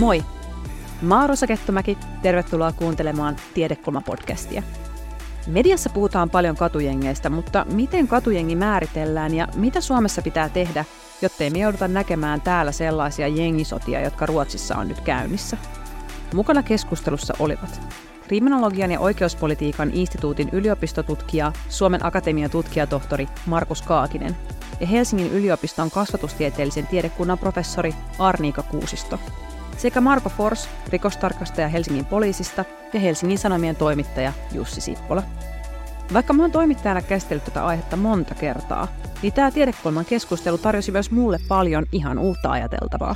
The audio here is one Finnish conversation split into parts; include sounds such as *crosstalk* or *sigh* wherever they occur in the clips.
Moi! Mä oon Rosa Kettomäki, tervetuloa kuuntelemaan Tiedekulma-podcastia. Mediassa puhutaan paljon katujengeistä, mutta miten katujengi määritellään ja mitä Suomessa pitää tehdä, jottei me jouduta näkemään täällä sellaisia jengisotia, jotka Ruotsissa on nyt käynnissä? Mukana keskustelussa olivat kriminologian ja oikeuspolitiikan instituutin yliopistotutkija, Suomen Akatemian tutkijatohtori Markus Kaakinen ja Helsingin yliopiston kasvatustieteellisen tiedekunnan professori Arniika Kuusisto sekä Marko Fors, rikostarkastaja Helsingin poliisista ja Helsingin Sanomien toimittaja Jussi Sippola. Vaikka mä oon toimittajana käsitellyt tätä aihetta monta kertaa, niin tämä tiedekulman keskustelu tarjosi myös mulle paljon ihan uutta ajateltavaa.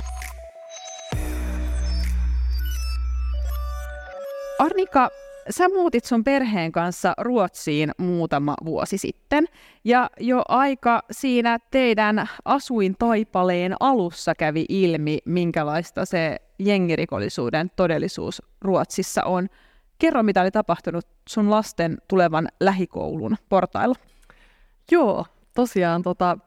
Arnika, sä muutit sun perheen kanssa Ruotsiin muutama vuosi sitten, ja jo aika siinä teidän asuintaipaleen alussa kävi ilmi, minkälaista se jengirikollisuuden todellisuus Ruotsissa on. Kerro, mitä oli tapahtunut sun lasten tulevan lähikoulun portailla. Joo, tosiaan tota,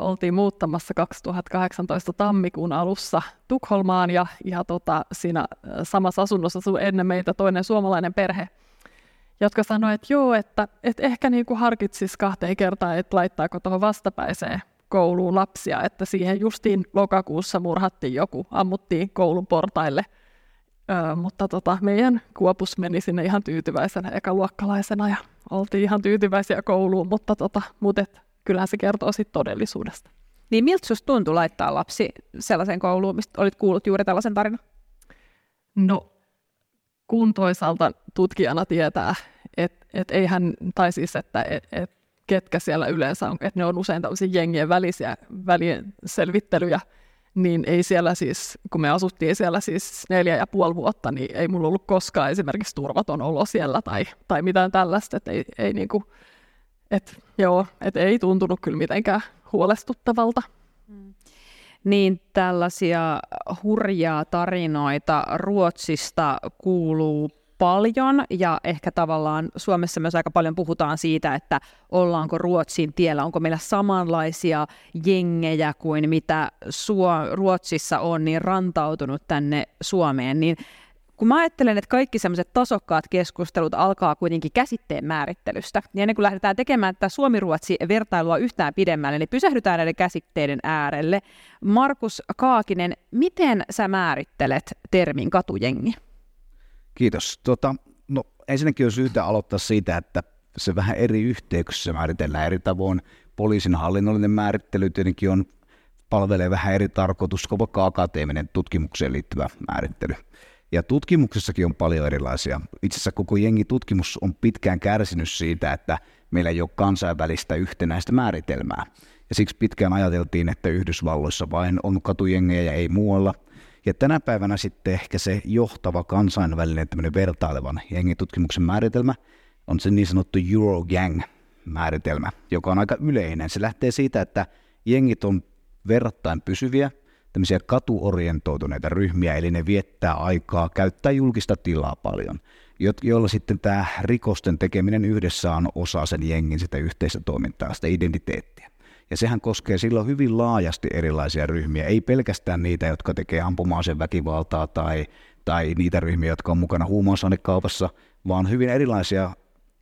oltiin muuttamassa 2018 tammikuun alussa Tukholmaan ja, ja tota, siinä samassa asunnossa asui ennen meitä toinen suomalainen perhe, jotka sanoi, että joo, että, että ehkä niin kuin harkitsisi kahteen kertaan, että laittaako tuohon vastapäiseen kouluun lapsia, että siihen justiin lokakuussa murhattiin joku, ammuttiin koulun portaille. Öö, mutta tota, meidän kuopus meni sinne ihan tyytyväisenä ekaluokkalaisena ja oltiin ihan tyytyväisiä kouluun, mutta tota, mut et, kyllähän se kertoo sitten todellisuudesta. Niin miltä sinusta tuntui laittaa lapsi sellaiseen kouluun, mistä olit kuullut juuri tällaisen tarinan? No, kun toisaalta tutkijana tietää, että et eihän, tai siis, että et, et ketkä siellä yleensä on, että ne on usein tämmöisiä jengien välisiä välien selvittelyjä, niin ei siellä siis, kun me asuttiin siellä siis neljä ja puoli vuotta, niin ei mulla ollut koskaan esimerkiksi turvaton olo siellä tai, tai mitään tällaista, että ei, ei niinku, et, joo, et ei tuntunut kyllä mitenkään huolestuttavalta. Mm. Niin tällaisia hurjaa tarinoita Ruotsista kuuluu paljon ja ehkä tavallaan Suomessa myös aika paljon puhutaan siitä, että ollaanko Ruotsin tiellä, onko meillä samanlaisia jengejä kuin mitä Suo- Ruotsissa on niin rantautunut tänne Suomeen, niin kun mä ajattelen, että kaikki semmoiset tasokkaat keskustelut alkaa kuitenkin käsitteen määrittelystä, niin ennen kuin lähdetään tekemään tätä Suomi-Ruotsi-vertailua yhtään pidemmälle, niin pysähdytään näiden käsitteiden äärelle. Markus Kaakinen, miten sä määrittelet termin katujengi? Kiitos. Tota, no, ensinnäkin on syytä aloittaa siitä, että se vähän eri yhteyksissä määritellään eri tavoin. Poliisin hallinnollinen määrittely tietenkin on, palvelee vähän eri tarkoitus kuin vaikka akateeminen tutkimukseen liittyvä määrittely. Ja tutkimuksessakin on paljon erilaisia. Itse asiassa koko jengi tutkimus on pitkään kärsinyt siitä, että meillä ei ole kansainvälistä yhtenäistä määritelmää. Ja siksi pitkään ajateltiin, että Yhdysvalloissa vain on katujengejä ja ei muualla – ja tänä päivänä sitten ehkä se johtava kansainvälinen tämmöinen vertailevan jengitutkimuksen määritelmä on se niin sanottu Eurogang-määritelmä, joka on aika yleinen. Se lähtee siitä, että jengit on verrattain pysyviä, tämmöisiä katuorientoituneita ryhmiä, eli ne viettää aikaa, käyttää julkista tilaa paljon, joilla sitten tämä rikosten tekeminen yhdessä on osa sen jengin sitä yhteistä toimintaa, sitä identiteettiä. Ja sehän koskee silloin hyvin laajasti erilaisia ryhmiä, ei pelkästään niitä, jotka tekee ampumaaseen väkivaltaa tai, tai niitä ryhmiä, jotka on mukana huumausainekaupassa, vaan hyvin erilaisia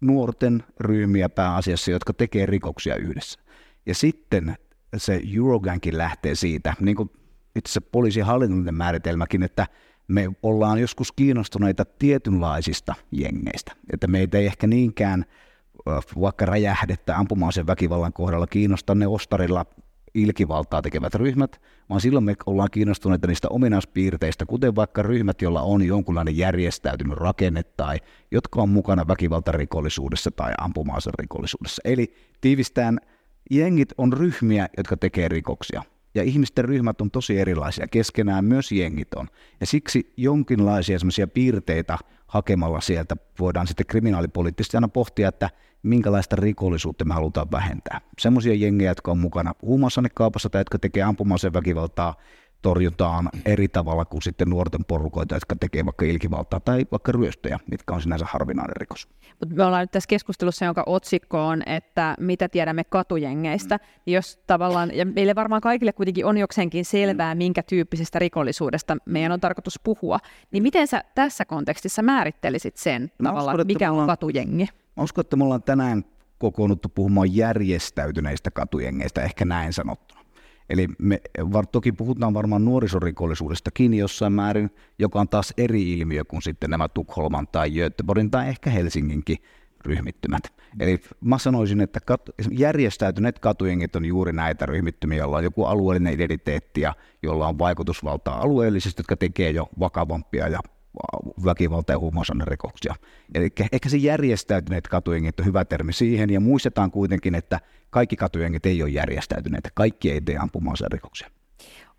nuorten ryhmiä pääasiassa, jotka tekee rikoksia yhdessä. Ja sitten se Eurogankin lähtee siitä, niin kuin itse asiassa poliisin hallinnollinen määritelmäkin, että me ollaan joskus kiinnostuneita tietynlaisista jengeistä, että meitä ei ehkä niinkään – vaikka räjähdettä ampumaisen väkivallan kohdalla kiinnostaa ne ostarilla ilkivaltaa tekevät ryhmät, vaan silloin me ollaan kiinnostuneita niistä ominaispiirteistä, kuten vaikka ryhmät, joilla on jonkunlainen järjestäytynyt rakenne tai jotka on mukana väkivaltarikollisuudessa tai ampumaisen rikollisuudessa. Eli tiivistään, jengit on ryhmiä, jotka tekee rikoksia. Ja ihmisten ryhmät on tosi erilaisia, keskenään myös jengit on. Ja siksi jonkinlaisia semmoisia piirteitä hakemalla sieltä voidaan sitten kriminaalipoliittisesti aina pohtia, että minkälaista rikollisuutta me halutaan vähentää. Semmoisia jengejä, jotka on mukana huumausainekaupassa tai jotka tekee ampumaisen väkivaltaa torjutaan eri tavalla kuin sitten nuorten porukoita, jotka tekee vaikka ilkivaltaa tai vaikka ryöstöjä, mitkä on sinänsä harvinainen rikos. Mut me ollaan nyt tässä keskustelussa, jonka otsikko on, että mitä tiedämme katujengeistä. Mm. Jos tavallaan, ja meille varmaan kaikille kuitenkin on jokseenkin selvää, mm. minkä tyyppisestä rikollisuudesta meidän on tarkoitus puhua, niin miten sä tässä kontekstissa määrittelisit sen no, tavallaan, uskon, mikä on ollaan, katujengi? Mä uskon, että me ollaan tänään kokoonnuttu puhumaan järjestäytyneistä katujengeistä, ehkä näin sanottuna. Eli me var, toki puhutaan varmaan nuorisorikollisuudestakin jossain määrin, joka on taas eri ilmiö kuin sitten nämä Tukholman tai Göteborgin tai ehkä Helsinginkin ryhmittymät. Eli mä sanoisin, että kat, järjestäytyneet katujengit on juuri näitä ryhmittymiä, joilla on joku alueellinen identiteetti ja jolla on vaikutusvaltaa alueellisesti, jotka tekee jo vakavampia ja väkivalta- ja huumausainerikoksia. Eli ehkä se järjestäytyneet katujengit on hyvä termi siihen, ja muistetaan kuitenkin, että kaikki katujengit ei ole järjestäytyneet, kaikki ei tee ampuma-aserikoksia.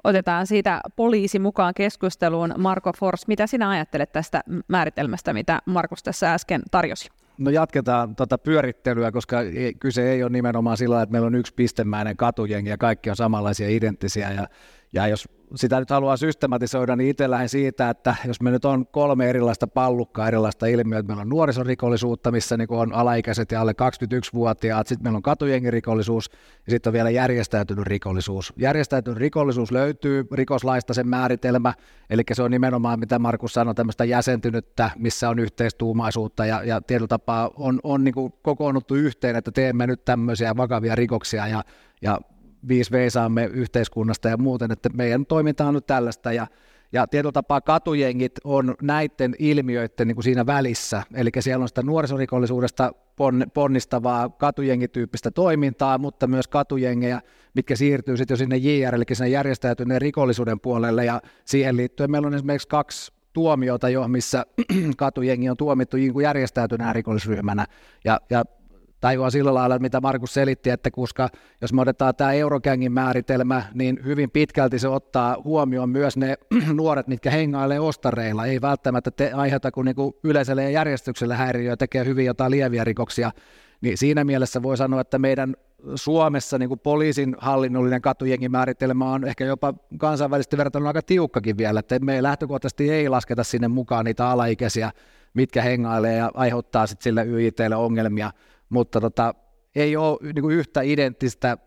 Otetaan siitä poliisi mukaan keskusteluun. Marko Fors, mitä sinä ajattelet tästä määritelmästä, mitä Markus tässä äsken tarjosi? No jatketaan tuota pyörittelyä, koska kyse ei ole nimenomaan sillä, että meillä on yksi pistemäinen katujengi ja kaikki on samanlaisia identtisiä. Ja, ja jos sitä nyt haluaa systematisoida, niin itse lähden siitä, että jos me nyt on kolme erilaista pallukkaa, erilaista ilmiötä, meillä on nuorisorikollisuutta, missä niin on alaikäiset ja alle 21-vuotiaat, sitten meillä on katujengirikollisuus ja sitten on vielä järjestäytynyt rikollisuus. Järjestäytynyt rikollisuus löytyy rikoslaista sen määritelmä, eli se on nimenomaan, mitä Markus sanoi, tämmöistä jäsentynyttä, missä on yhteistuumaisuutta ja, ja tietyllä tapaa on, on niin kokoonnuttu yhteen, että teemme nyt tämmöisiä vakavia rikoksia ja, ja viisi veisaamme yhteiskunnasta ja muuten, että meidän toiminta on nyt tällaista ja ja tietyllä tapaa katujengit on näiden ilmiöiden niin kuin siinä välissä, eli siellä on sitä nuorisorikollisuudesta ponnistavaa katujengityyppistä toimintaa, mutta myös katujengejä, mitkä siirtyy sitten jo sinne JR, eli sinne järjestäytyneen rikollisuuden puolelle, ja siihen liittyen meillä on esimerkiksi kaksi tuomiota jo, missä *clears throat* katujengi on tuomittu niin järjestäytyneen rikollisryhmänä, ja, ja tajuaa sillä lailla, mitä Markus selitti, että koska jos me otetaan tämä Eurokängin määritelmä, niin hyvin pitkälti se ottaa huomioon myös ne *clears throat* nuoret, mitkä hengailee ostareilla, ei välttämättä te aiheuta kuin niinku yleiselle ja järjestykselle häiriöä, tekee hyvin jotain lieviä rikoksia, niin siinä mielessä voi sanoa, että meidän Suomessa niin kuin poliisin hallinnollinen katujengin määritelmä on ehkä jopa kansainvälisesti verrattuna aika tiukkakin vielä, että me lähtökohtaisesti ei lasketa sinne mukaan niitä alaikäisiä, mitkä hengailee ja aiheuttaa sitten sille YITlle ongelmia, mutta tota, ei ole niin yhtä identtistä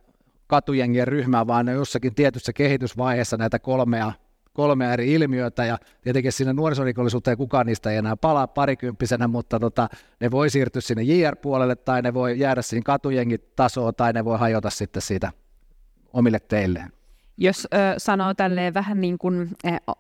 katujengien ryhmää, vaan ne jossakin tietyssä kehitysvaiheessa näitä kolmea, kolmea eri ilmiötä, ja tietenkin sinne nuorisorikollisuuteen kukaan niistä ei enää palaa parikymppisenä, mutta tota, ne voi siirtyä sinne JR-puolelle, tai ne voi jäädä siihen katujengitasoon, tai ne voi hajota sitten siitä omille teilleen. Jos ö, sanoo tälleen vähän niin kuin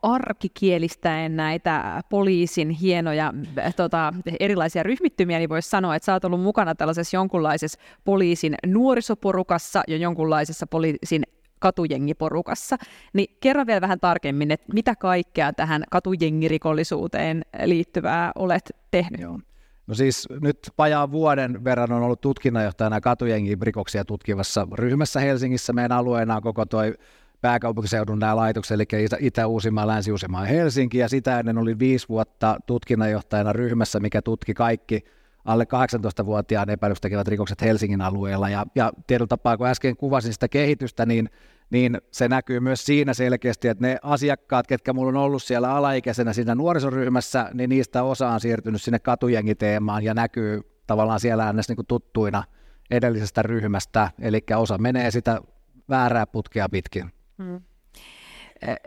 arkikielistäen näitä poliisin hienoja tota, erilaisia ryhmittymiä, niin voisi sanoa, että sä oot ollut mukana tällaisessa jonkunlaisessa poliisin nuorisoporukassa ja jonkunlaisessa poliisin katujengiporukassa. Niin kerro vielä vähän tarkemmin, että mitä kaikkea tähän katujengirikollisuuteen liittyvää olet tehnyt? Joo. No siis nyt vajaan vuoden verran on ollut tutkinnanjohtajana katujengirikoksia tutkivassa ryhmässä Helsingissä. Meidän alueena on koko toi pääkaupunkiseudun nämä laitokset, eli Itä-Uusimaa, Länsi-Uusimaa ja Helsinki, ja sitä ennen oli viisi vuotta tutkinnanjohtajana ryhmässä, mikä tutki kaikki alle 18-vuotiaan epäilystekevät rikokset Helsingin alueella, ja, ja tietyllä tapaa, kun äsken kuvasin sitä kehitystä, niin, niin se näkyy myös siinä selkeästi, että ne asiakkaat, ketkä mulla on ollut siellä alaikäisenä siinä nuorisoryhmässä, niin niistä osa on siirtynyt sinne katujengiteemaan, ja näkyy tavallaan siellä äänes niin tuttuina edellisestä ryhmästä, eli osa menee sitä väärää putkea pitkin. Mm.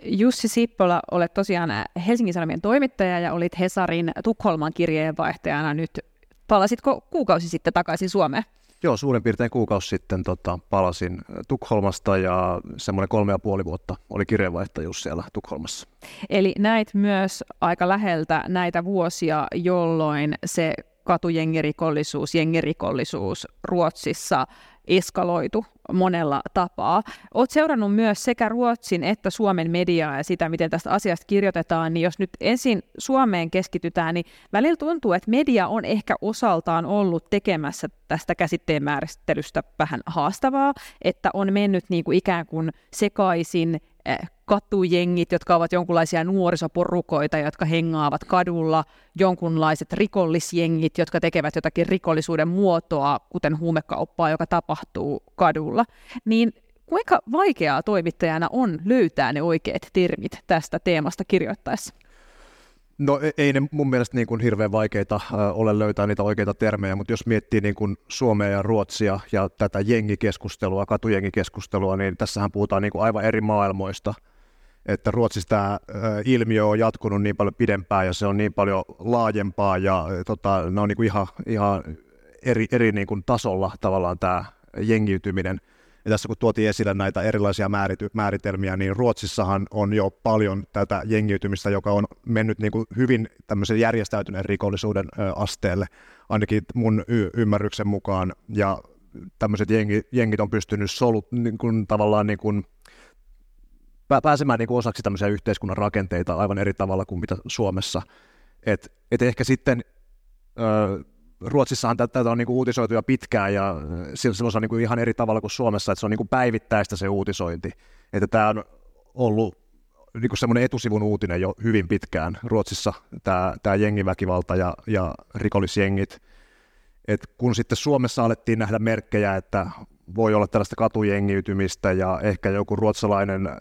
Jussi Sippola, olet tosiaan Helsingin Sanomien toimittaja ja olit Hesarin Tukholman kirjeenvaihtajana nyt. Palasitko kuukausi sitten takaisin Suomeen? Joo, suurin piirtein kuukausi sitten tota, palasin Tukholmasta ja semmoinen kolme ja puoli vuotta oli kirjeenvaihtajuus siellä Tukholmassa. Eli näit myös aika läheltä näitä vuosia, jolloin se katujengirikollisuus, jengirikollisuus Ruotsissa eskaloitu monella tapaa. Olet seurannut myös sekä Ruotsin että Suomen mediaa ja sitä, miten tästä asiasta kirjoitetaan, niin jos nyt ensin Suomeen keskitytään, niin välillä tuntuu, että media on ehkä osaltaan ollut tekemässä tästä käsitteen määrittelystä vähän haastavaa, että on mennyt niin kuin ikään kuin sekaisin katujengit, jotka ovat jonkunlaisia nuorisoporukoita, jotka hengaavat kadulla, jonkunlaiset rikollisjengit, jotka tekevät jotakin rikollisuuden muotoa, kuten huumekauppaa, joka tapahtuu kadulla. Niin kuinka vaikeaa toimittajana on löytää ne oikeat termit tästä teemasta kirjoittaessa? No e- ei ne mun mielestä niin kuin hirveän vaikeita ole löytää niitä oikeita termejä, mutta jos miettii niin kuin Suomea ja Ruotsia ja tätä jengikeskustelua, katujengikeskustelua, niin tässähän puhutaan niin kuin aivan eri maailmoista. Että Ruotsissa tämä ilmiö on jatkunut niin paljon pidempään ja se on niin paljon laajempaa ja tota, ne on niin kuin ihan, ihan eri, eri niin kuin tasolla tavallaan tämä jengiytyminen – ja tässä kun tuotiin esille näitä erilaisia määrity- määritelmiä, niin Ruotsissahan on jo paljon tätä jengiytymistä, joka on mennyt niin kuin hyvin tämmöisen järjestäytyneen rikollisuuden asteelle, ainakin mun y- ymmärryksen mukaan. Ja tämmöiset jengi, jengit on pystynyt solut niin kuin, tavallaan niin kuin, pääsemään niin kuin osaksi tämmöisiä yhteiskunnan rakenteita aivan eri tavalla kuin mitä Suomessa. Et, et ehkä sitten ö, Ruotsissahan tätä on niin kuin uutisoitu jo pitkään ja äh, silloin se on niin kuin ihan eri tavalla kuin Suomessa, että se on niin kuin päivittäistä se uutisointi. Että tämä on ollut niin kuin semmoinen etusivun uutinen jo hyvin pitkään Ruotsissa, tämä, tämä jengiväkivalta ja, ja rikollisjengit. Et kun sitten Suomessa alettiin nähdä merkkejä, että voi olla tällaista katujengiytymistä ja ehkä joku ruotsalainen ö,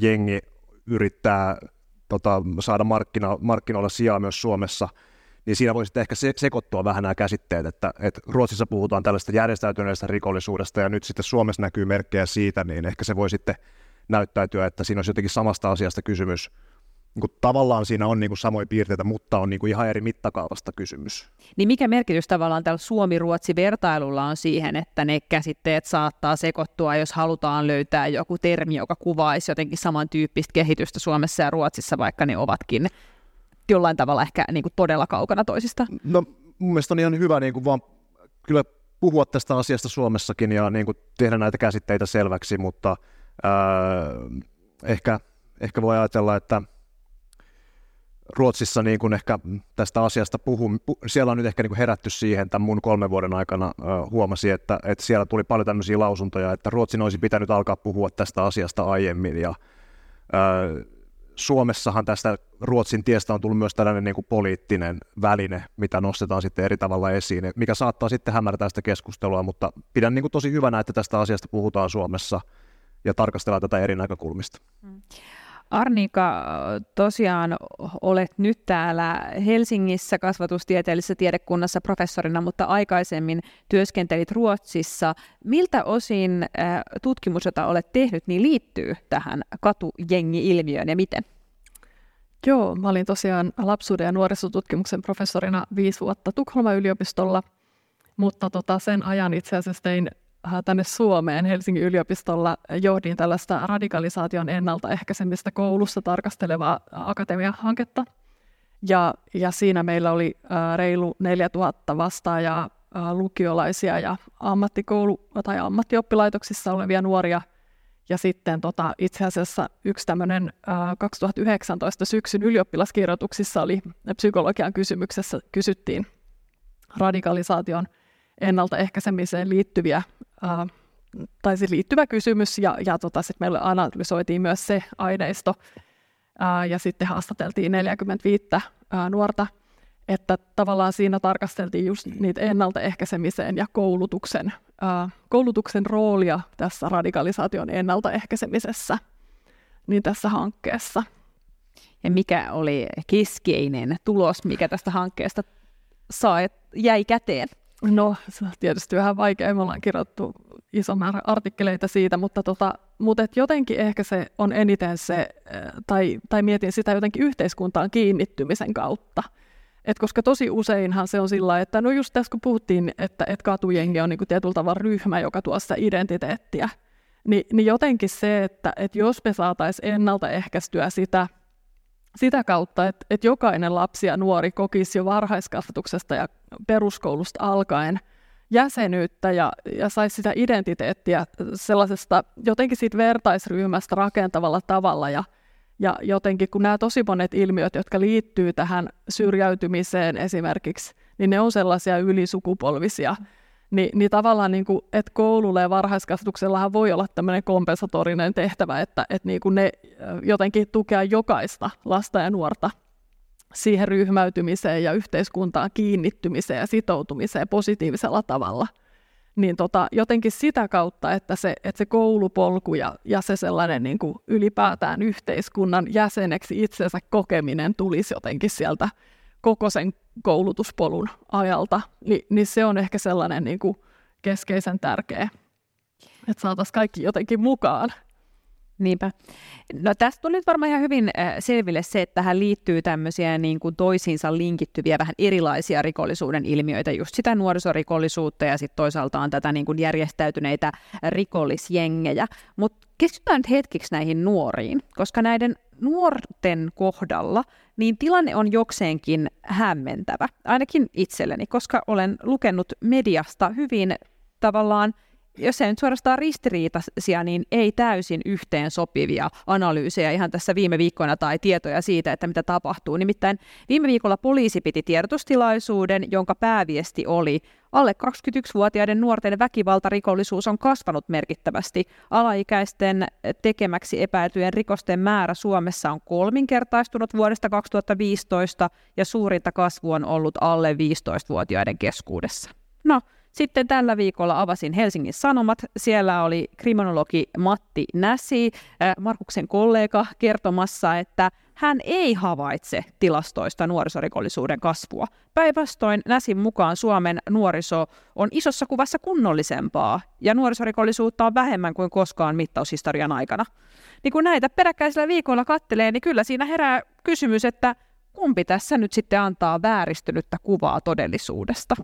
jengi yrittää tota, saada markkinoilla sijaa myös Suomessa – niin siinä voisi ehkä se, sekoittua vähän nämä käsitteet, että, että Ruotsissa puhutaan tällaista järjestäytyneestä rikollisuudesta ja nyt sitten Suomessa näkyy merkkejä siitä, niin ehkä se voi sitten näyttäytyä, että siinä olisi jotenkin samasta asiasta kysymys. Niin kuin tavallaan siinä on niin kuin samoja piirteitä, mutta on niin kuin ihan eri mittakaavasta kysymys. Niin mikä merkitys tavallaan tällä Suomi-Ruotsi-vertailulla on siihen, että ne käsitteet saattaa sekoittua, jos halutaan löytää joku termi, joka kuvaisi jotenkin samantyyppistä kehitystä Suomessa ja Ruotsissa, vaikka ne ovatkin jollain tavalla ehkä niin kuin todella kaukana toisista? No mun mielestä on ihan hyvä niin kuin vaan kyllä puhua tästä asiasta Suomessakin ja niin kuin tehdä näitä käsitteitä selväksi, mutta ää, ehkä, ehkä voi ajatella, että Ruotsissa niin kuin ehkä tästä asiasta puhun, siellä on nyt ehkä niin kuin herätty siihen, että mun kolmen vuoden aikana äh, huomasi, että, että siellä tuli paljon tämmöisiä lausuntoja, että Ruotsin olisi pitänyt alkaa puhua tästä asiasta aiemmin ja äh, Suomessahan tästä Ruotsin tiestä on tullut myös tällainen niin kuin poliittinen väline, mitä nostetaan sitten eri tavalla esiin, mikä saattaa sitten hämärtää sitä keskustelua, mutta pidän niin kuin tosi hyvänä, että tästä asiasta puhutaan Suomessa ja tarkastellaan tätä eri näkökulmista. Mm. Arnika, tosiaan olet nyt täällä Helsingissä kasvatustieteellisessä tiedekunnassa professorina, mutta aikaisemmin työskentelit Ruotsissa. Miltä osin äh, tutkimus, jota olet tehnyt, niin liittyy tähän katujengi-ilmiöön ja miten? Joo, mä olin tosiaan lapsuuden ja nuorisotutkimuksen professorina viisi vuotta Tukholman yliopistolla, mutta tota, sen ajan itse asiassa tein tänne Suomeen Helsingin yliopistolla johdin tällaista radikalisaation ennaltaehkäisemistä koulussa tarkastelevaa akatemiahanketta. Ja, ja siinä meillä oli äh, reilu 4000 vastaajaa äh, lukiolaisia ja ammattikoulu- tai ammattioppilaitoksissa olevia nuoria. Ja sitten tota, itse asiassa yksi tämmöinen 2019 syksyn ylioppilaskirjoituksissa oli psykologian kysymyksessä kysyttiin radikalisaation – ennaltaehkäisemiseen liittyviä, ää, tai siis liittyvä kysymys, ja, ja tota, sit meille analysoitiin myös se aineisto, ää, ja sitten haastateltiin 45 ää, nuorta, että tavallaan siinä tarkasteltiin just niitä ennaltaehkäisemiseen ja koulutuksen, ää, koulutuksen roolia tässä radikalisaation ennaltaehkäisemisessä niin tässä hankkeessa. Ja mikä oli keskeinen tulos, mikä tästä hankkeesta sai, jäi käteen? No, se on tietysti vähän vaikea. Me ollaan kirjoittu iso määrä artikkeleita siitä, mutta, tota, mutta et jotenkin ehkä se on eniten se, eh, tai, tai mietin sitä jotenkin yhteiskuntaan kiinnittymisen kautta. Et koska tosi useinhan se on sillä että no just tässä kun puhuttiin, että, että katujengi on niinku tietyllä tavalla ryhmä, joka tuo sitä identiteettiä, niin, niin jotenkin se, että, että jos me saataisiin ennaltaehkäistyä sitä, sitä kautta, että, että jokainen lapsi ja nuori kokisi jo varhaiskasvatuksesta ja peruskoulusta alkaen jäsenyyttä ja, ja saisi sitä identiteettiä sellaisesta jotenkin siitä vertaisryhmästä rakentavalla tavalla ja, ja jotenkin kun nämä tosi monet ilmiöt, jotka liittyy tähän syrjäytymiseen esimerkiksi, niin ne on sellaisia ylisukupolvisia, niin, niin tavallaan, niin kuin, että koululla ja varhaiskasvatuksellahan voi olla tämmöinen kompensatorinen tehtävä, että, että niin kuin ne jotenkin tukea jokaista lasta ja nuorta siihen ryhmäytymiseen ja yhteiskuntaan kiinnittymiseen ja sitoutumiseen positiivisella tavalla. niin tota, jotenkin sitä kautta, että se, että se koulupolku ja, ja se sellainen niin kuin ylipäätään yhteiskunnan jäseneksi itsensä kokeminen tulisi jotenkin sieltä koko sen koulutuspolun ajalta, niin, niin se on ehkä sellainen niin kuin keskeisen tärkeä, että saataisiin kaikki jotenkin mukaan. Niinpä. No tästä tuli nyt varmaan ihan hyvin äh, selville se, että tähän liittyy tämmöisiä niin kuin toisiinsa linkittyviä vähän erilaisia rikollisuuden ilmiöitä, just sitä nuorisorikollisuutta ja sitten toisaalta on tätä niin kuin järjestäytyneitä rikollisjengejä. Mutta keskitytään nyt hetkeksi näihin nuoriin, koska näiden nuorten kohdalla niin tilanne on jokseenkin hämmentävä, ainakin itselleni, koska olen lukenut mediasta hyvin tavallaan jos ei nyt suorastaan ristiriitaisia, niin ei täysin yhteen sopivia analyysejä ihan tässä viime viikkoina tai tietoja siitä, että mitä tapahtuu. Nimittäin viime viikolla poliisi piti tiedotustilaisuuden, jonka pääviesti oli, alle 21-vuotiaiden nuorten väkivaltarikollisuus on kasvanut merkittävästi. Alaikäisten tekemäksi epäiltyjen rikosten määrä Suomessa on kolminkertaistunut vuodesta 2015 ja suurinta kasvu on ollut alle 15-vuotiaiden keskuudessa. No, sitten tällä viikolla avasin Helsingin Sanomat. Siellä oli kriminologi Matti Näsi, äh, Markuksen kollega, kertomassa, että hän ei havaitse tilastoista nuorisorikollisuuden kasvua. Päinvastoin Näsin mukaan Suomen nuoriso on isossa kuvassa kunnollisempaa ja nuorisorikollisuutta on vähemmän kuin koskaan mittaushistorian aikana. Niin kun näitä peräkkäisillä viikoilla kattelee, niin kyllä siinä herää kysymys, että kumpi tässä nyt sitten antaa vääristynyttä kuvaa todellisuudesta.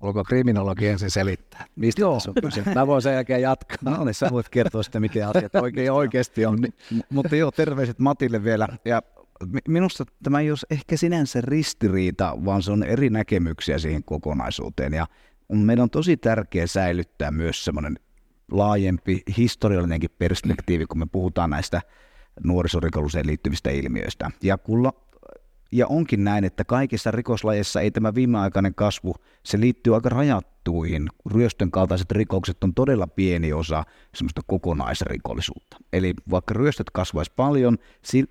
Olko kriminologi ensin selittää? Mistä Joo. on kyse? Mä voin sen jälkeen jatkaa. No niin, sä voit kertoa sitten, miten asiat oikein oikeasti on. M- mutta joo, terveiset Matille vielä. Ja minusta tämä ei ole ehkä sinänsä ristiriita, vaan se on eri näkemyksiä siihen kokonaisuuteen. Ja meidän on tosi tärkeää säilyttää myös semmoinen laajempi historiallinenkin perspektiivi, kun me puhutaan näistä nuorisorikolliseen liittyvistä ilmiöistä. Ja kun ja onkin näin, että kaikissa rikoslajeissa ei tämä viimeaikainen kasvu, se liittyy aika rajattuihin. Ryöstön kaltaiset rikokset on todella pieni osa semmoista kokonaisrikollisuutta. Eli vaikka ryöstöt kasvaisi paljon,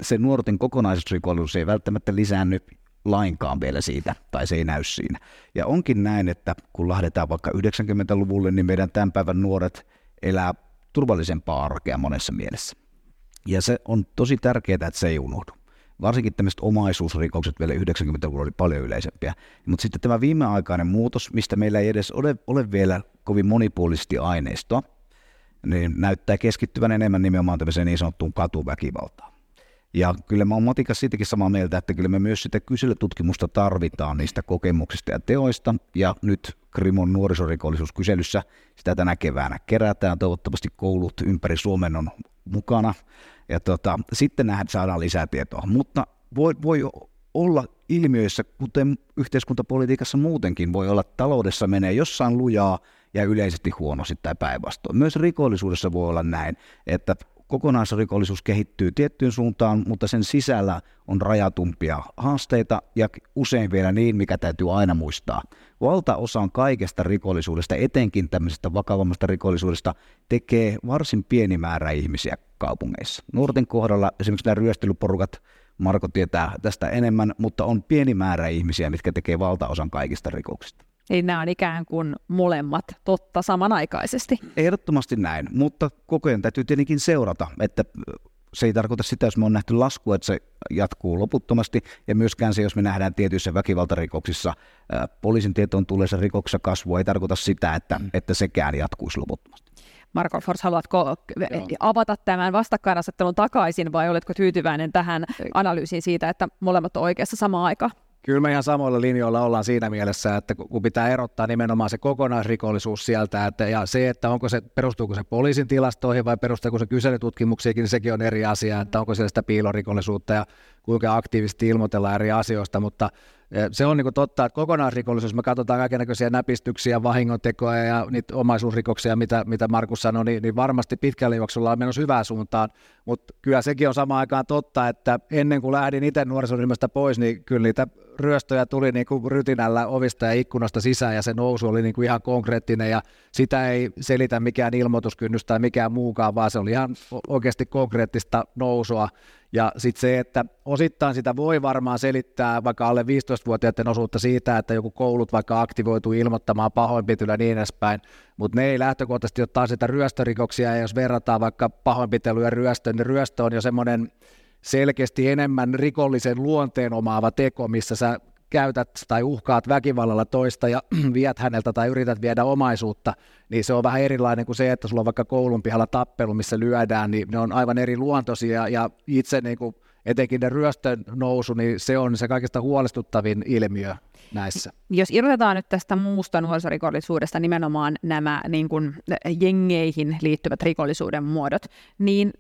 se nuorten kokonaisrikollisuus ei välttämättä lisäänny lainkaan vielä siitä, tai se ei näy siinä. Ja onkin näin, että kun lähdetään vaikka 90-luvulle, niin meidän tämän päivän nuoret elää turvallisempaa arkea monessa mielessä. Ja se on tosi tärkeää, että se ei unohdu varsinkin tämmöiset omaisuusrikokset vielä 90-luvulla oli paljon yleisempiä. Mutta sitten tämä viimeaikainen muutos, mistä meillä ei edes ole, ole vielä kovin monipuolisesti aineistoa, niin näyttää keskittyvän enemmän nimenomaan tämmöiseen niin sanottuun katuväkivaltaan. Ja kyllä mä oon Matikas siitäkin samaa mieltä, että kyllä me myös sitä kyselytutkimusta tarvitaan niistä kokemuksista ja teoista. Ja nyt Krimon nuorisorikollisuuskyselyssä sitä tänä keväänä kerätään. Toivottavasti koulut ympäri Suomen on mukana ja tota, sitten nähdään, saadaan lisää tietoa. Mutta voi, voi olla ilmiöissä, kuten yhteiskuntapolitiikassa muutenkin, voi olla, että taloudessa menee jossain lujaa ja yleisesti huonosti tai päinvastoin. Myös rikollisuudessa voi olla näin, että kokonaisrikollisuus kehittyy tiettyyn suuntaan, mutta sen sisällä on rajatumpia haasteita ja usein vielä niin, mikä täytyy aina muistaa. Valtaosa on kaikesta rikollisuudesta, etenkin tämmöisestä vakavammasta rikollisuudesta, tekee varsin pieni määrä ihmisiä kaupungeissa. Nuorten kohdalla esimerkiksi nämä ryöstelyporukat, Marko tietää tästä enemmän, mutta on pieni määrä ihmisiä, mitkä tekee valtaosan kaikista rikoksista. Eli nämä on ikään kuin molemmat totta samanaikaisesti. Ehdottomasti näin, mutta koko ajan täytyy tietenkin seurata, että se ei tarkoita sitä, jos me on nähty lasku, että se jatkuu loputtomasti, ja myöskään se, jos me nähdään tietyissä väkivaltarikoksissa, poliisin tietoon tulleissa rikoksissa kasvua, ei tarkoita sitä, että, että sekään jatkuisi loputtomasti. Marko Fors, haluatko Joo. avata tämän vastakkainasettelun takaisin vai oletko tyytyväinen tähän analyysiin siitä, että molemmat on oikeassa samaan aikaan? Kyllä me ihan samoilla linjoilla ollaan siinä mielessä, että kun pitää erottaa nimenomaan se kokonaisrikollisuus sieltä, että, ja se, että onko se, perustuuko se poliisin tilastoihin vai perustuuko se kyselytutkimuksiinkin, niin sekin on eri asia, että onko siellä sitä piilorikollisuutta ja kuinka aktiivisesti ilmoitellaan eri asioista, mutta se on niin totta, että kokonaisrikollisuus, me katsotaan kaikenlaisia näpistyksiä, vahingontekoja ja niitä omaisuusrikoksia, mitä, mitä Markus sanoi, niin, niin varmasti pitkällä juoksulla on menossa hyvään suuntaan, mutta kyllä sekin on samaan aikaan totta, että ennen kuin lähdin itse nuorisoryhmästä pois, niin kyllä niitä ryöstöjä tuli niin kuin rytinällä ovista ja ikkunasta sisään ja se nousu oli niin kuin ihan konkreettinen ja sitä ei selitä mikään ilmoituskynnys tai mikään muukaan, vaan se oli ihan oikeasti konkreettista nousua Ja sitten se, että osittain sitä voi varmaan selittää vaikka alle 15-vuotiaiden osuutta siitä, että joku koulut vaikka aktivoituu ilmoittamaan pahoinpitelyä ja niin edespäin, mutta ne ei lähtökohtaisesti ottaa sitä ryöstörikoksia, ja jos verrataan vaikka pahoinpitelyä ja ryöstöön, niin ryöstö on jo semmoinen selkeästi enemmän rikollisen luonteen omaava teko, missä sä käytät tai uhkaat väkivallalla toista ja *clears throat* viet häneltä tai yrität viedä omaisuutta, niin se on vähän erilainen kuin se, että sulla on vaikka koulun pihalla tappelu, missä lyödään, niin ne on aivan eri luontoisia ja itse niin kuin, etenkin ne ryöstön nousu, niin se on se kaikista huolestuttavin ilmiö näissä. Jos irrotetaan nyt tästä muusta nuorisorikollisuudesta nimenomaan nämä niin kuin, jengeihin liittyvät rikollisuuden muodot, niin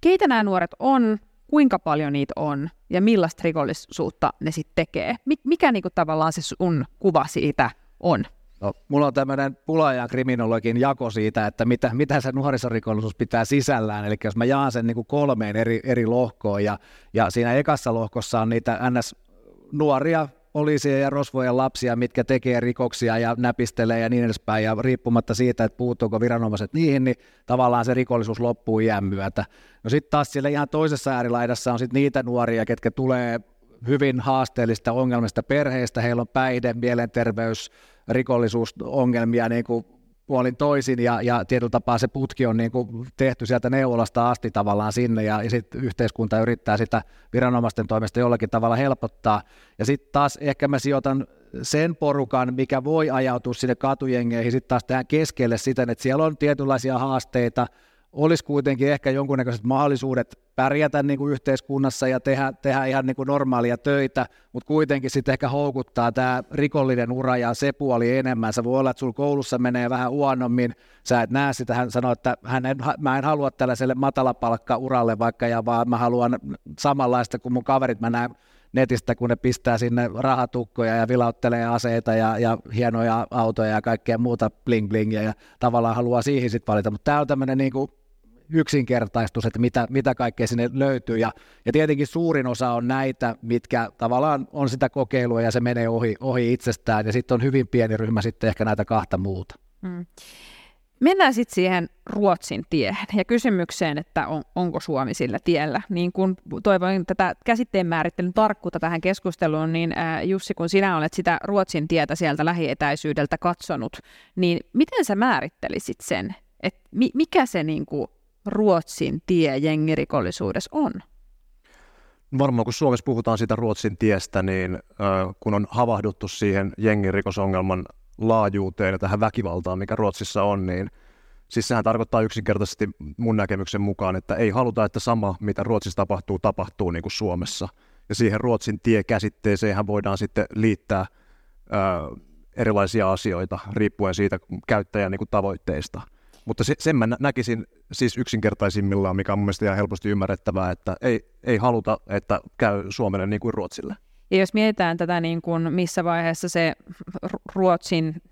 keitä nämä nuoret on, kuinka paljon niitä on ja millaista rikollisuutta ne sitten tekee. Mikä niinku tavallaan se sun kuva siitä on? No, mulla on tämmöinen pulajan kriminologin jako siitä, että mitä, mitä se nuorisorikollisuus pitää sisällään. Eli jos mä jaan sen niin kuin kolmeen eri, eri lohkoon ja, ja siinä ekassa lohkossa on niitä ns. nuoria poliisia ja rosvojen lapsia, mitkä tekee rikoksia ja näpistelee ja niin edespäin, ja riippumatta siitä, että puuttuuko viranomaiset niihin, niin tavallaan se rikollisuus loppuu iän myötä. No sitten taas siellä ihan toisessa äärilaidassa on sitten niitä nuoria, ketkä tulee hyvin haasteellista ongelmista perheistä, heillä on päihde, mielenterveys, rikollisuusongelmia niin kuin puolin toisin ja, ja tietyllä tapaa se putki on niin kuin tehty sieltä neuvolasta asti tavallaan sinne ja, ja sitten yhteiskunta yrittää sitä viranomaisten toimesta jollakin tavalla helpottaa. Ja sitten taas ehkä mä sijoitan sen porukan, mikä voi ajautua sinne katujengeihin sitten taas tähän keskelle siten, että siellä on tietynlaisia haasteita, olisi kuitenkin ehkä jonkunnäköiset mahdollisuudet pärjätä niin kuin yhteiskunnassa ja tehdä, tehdä ihan niin kuin normaalia töitä, mutta kuitenkin sitten ehkä houkuttaa tämä rikollinen ura ja se puoli enemmän. Se voi olla, että sulla koulussa menee vähän huonommin, sä et näe sitä, hän sanoo, että hän en, mä en halua tällaiselle matalapalkka-uralle vaikka, ja vaan mä haluan samanlaista kuin mun kaverit, mä näen netistä, kun ne pistää sinne rahatukkoja ja vilauttelee aseita ja, ja hienoja autoja ja kaikkea muuta bling blingia ja tavallaan haluaa siihen sitten valita. Mutta tämä on tämmöinen niin kuin yksinkertaistus, että mitä, mitä kaikkea sinne löytyy. Ja, ja tietenkin suurin osa on näitä, mitkä tavallaan on sitä kokeilua ja se menee ohi, ohi itsestään. Ja sitten on hyvin pieni ryhmä sitten ehkä näitä kahta muuta. Mm. Mennään sitten siihen Ruotsin tiehen ja kysymykseen, että on, onko Suomi sillä tiellä. Niin kun toivon tätä käsitteen määrittelyn tarkkuutta tähän keskusteluun, niin ää, Jussi, kun sinä olet sitä Ruotsin tietä sieltä lähietäisyydeltä katsonut, niin miten sä määrittelisit sen, että mi, mikä se niin kuin, Ruotsin tie jengirikollisuudessa on? Varmaan kun Suomessa puhutaan siitä Ruotsin tiestä, niin kun on havahduttu siihen jengirikosongelman laajuuteen ja tähän väkivaltaan, mikä Ruotsissa on, niin siis sehän tarkoittaa yksinkertaisesti mun näkemyksen mukaan, että ei haluta, että sama, mitä Ruotsissa tapahtuu, tapahtuu niin kuin Suomessa. Ja siihen Ruotsin tie-käsitteeseen voidaan sitten liittää äh, erilaisia asioita riippuen siitä käyttäjän niin kuin tavoitteista. Mutta se, sen mä näkisin siis yksinkertaisimmillaan, mikä on mun mielestä ihan helposti ymmärrettävää, että ei, ei haluta, että käy Suomelle niin kuin Ruotsille. Ja jos mietitään tätä, niin kuin missä vaiheessa se Ruotsin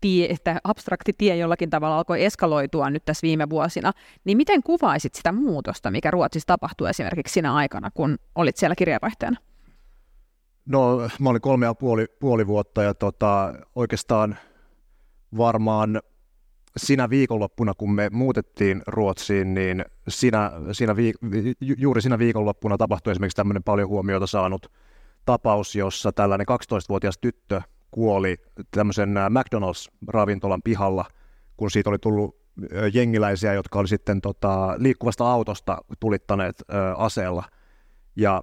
tie, että abstrakti tie jollakin tavalla alkoi eskaloitua nyt tässä viime vuosina, niin miten kuvaisit sitä muutosta, mikä Ruotsissa tapahtui esimerkiksi siinä aikana, kun olit siellä kirjavaihtajana? No, mä olin kolme ja puoli, puoli vuotta ja tota, oikeastaan varmaan sinä viikonloppuna, kun me muutettiin Ruotsiin, niin siinä, siinä viik- juuri siinä viikonloppuna tapahtui esimerkiksi tämmöinen paljon huomiota saanut tapaus, jossa tällainen 12-vuotias tyttö kuoli tämmöisen McDonald's-ravintolan pihalla, kun siitä oli tullut jengiläisiä, jotka oli sitten tota, liikkuvasta autosta tulittaneet ö, aseella. Ja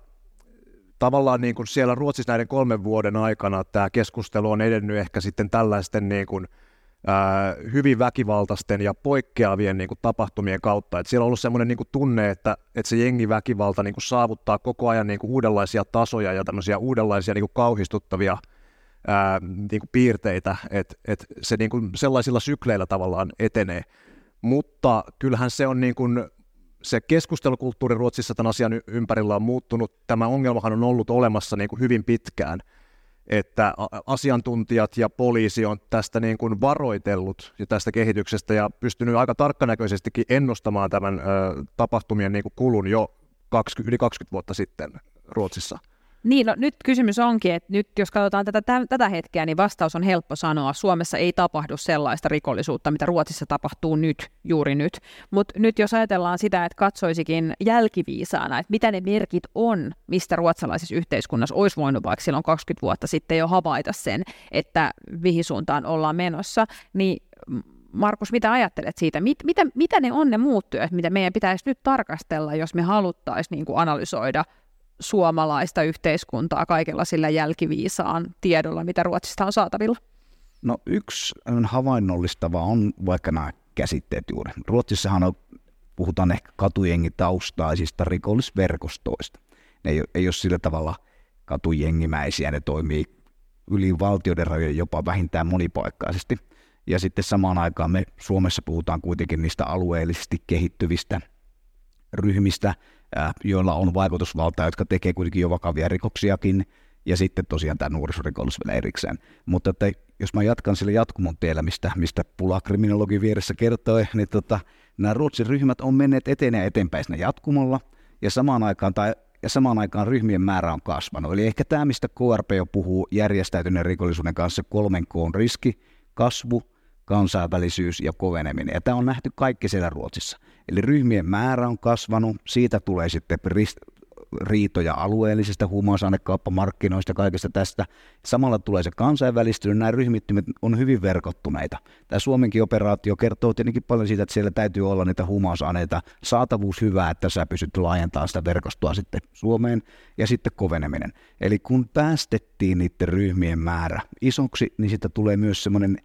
tavallaan niin kuin siellä Ruotsissa näiden kolmen vuoden aikana tämä keskustelu on edennyt ehkä sitten tällaisten niin kuin, hyvin väkivaltaisten ja poikkeavien niin kuin, tapahtumien kautta. Et siellä on ollut sellainen niin kuin, tunne, että, että se jengiväkivalta niin kuin, saavuttaa koko ajan niin kuin, uudenlaisia tasoja ja tämmöisiä uudenlaisia niin kuin, kauhistuttavia ää, niin kuin, piirteitä, että et se niin kuin, sellaisilla sykleillä tavallaan etenee. Mutta kyllähän se on niin kuin, se keskustelukulttuuri Ruotsissa tämän asian ympärillä on muuttunut. Tämä ongelmahan on ollut olemassa niin kuin hyvin pitkään – että asiantuntijat ja poliisi on tästä niin kuin varoitellut ja tästä kehityksestä ja pystynyt aika tarkkanäköisestikin ennustamaan tämän ö, tapahtumien niin kuin kulun jo 20, yli 20 vuotta sitten Ruotsissa. Niin, no nyt kysymys onkin, että nyt jos katsotaan tätä, tätä hetkeä, niin vastaus on helppo sanoa. Suomessa ei tapahdu sellaista rikollisuutta, mitä Ruotsissa tapahtuu nyt, juuri nyt. Mutta nyt jos ajatellaan sitä, että katsoisikin jälkiviisaana, että mitä ne merkit on, mistä ruotsalaisessa yhteiskunnassa olisi voinut vaikka silloin 20 vuotta sitten jo havaita sen, että vihisuuntaan ollaan menossa, niin Markus, mitä ajattelet siitä? Mit, mitä, mitä ne on ne muut työt, mitä meidän pitäisi nyt tarkastella, jos me haluttaisiin niin kuin analysoida suomalaista yhteiskuntaa kaikella sillä jälkiviisaan tiedolla, mitä Ruotsista on saatavilla? No yksi havainnollistava on vaikka nämä käsitteet juuri. Ruotsissahan on, puhutaan ehkä katujengitaustaisista rikollisverkostoista. Ne ei, ei ole sillä tavalla katujengimäisiä, ne toimii yli valtioiden rajojen jopa vähintään monipaikkaisesti. Ja sitten samaan aikaan me Suomessa puhutaan kuitenkin niistä alueellisesti kehittyvistä ryhmistä, joilla on vaikutusvaltaa, jotka tekee kuitenkin jo vakavia rikoksiakin, ja sitten tosiaan tämä nuorisorikollisuus vielä erikseen. Mutta että jos mä jatkan sille jatkumon tiellä, mistä, mistä pulakriminologi vieressä kertoi, niin tota, nämä Ruotsin ryhmät on menneet ja eteenpäin siinä jatkumolla, ja samaan aikaan, tai, ja samaan aikaan ryhmien määrä on kasvanut. Eli ehkä tämä, mistä KRP jo puhuu järjestäytyneen rikollisuuden kanssa, kolmen koon riski, kasvu, kansainvälisyys ja koveneminen. Ja tämä on nähty kaikki siellä Ruotsissa. Eli ryhmien määrä on kasvanut, siitä tulee sitten riitoja alueellisista huumausannekauppamarkkinoista ja kaikesta tästä. Samalla tulee se kansainvälistely, nämä ryhmittymet on hyvin verkottuneita. Tämä Suomenkin operaatio kertoo tietenkin paljon siitä, että siellä täytyy olla niitä huumausaineita, saatavuus hyvä, että sä pystyt laajentamaan sitä verkostoa sitten Suomeen ja sitten koveneminen. Eli kun päästettiin niiden ryhmien määrä isoksi, niin sitten tulee myös semmoinen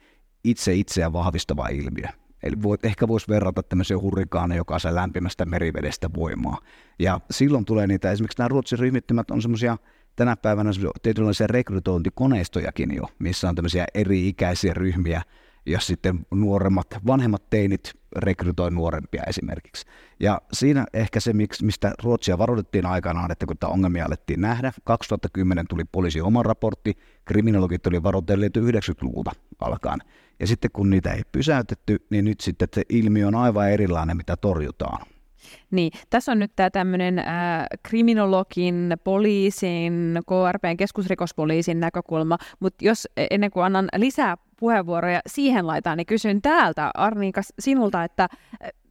itse itseään vahvistava ilmiö. Eli voit, ehkä voisi verrata tämmöiseen hurrikaaneen, joka saa lämpimästä merivedestä voimaa. Ja silloin tulee niitä, esimerkiksi nämä Ruotsin ryhmittymät on semmoisia tänä päivänä tietynlaisia rekrytointikoneistojakin jo, missä on tämmöisiä eri-ikäisiä ryhmiä, ja sitten nuoremmat, vanhemmat teinit rekrytoi nuorempia esimerkiksi. Ja siinä ehkä se, mistä Ruotsia varoitettiin aikanaan, että kun tämä ongelmia alettiin nähdä, 2010 tuli poliisi oma raportti, kriminologit oli varoitelleet 90-luvulta alkaen. Ja sitten kun niitä ei pysäytetty, niin nyt sitten se ilmiö on aivan erilainen, mitä torjutaan. Niin, tässä on nyt tämä tämmöinen äh, kriminologin, poliisin, KRPn, keskusrikospoliisin näkökulma, mutta jos e, ennen kuin annan lisää puheenvuoroja siihen laitaan, niin kysyn täältä, Arniika, sinulta, että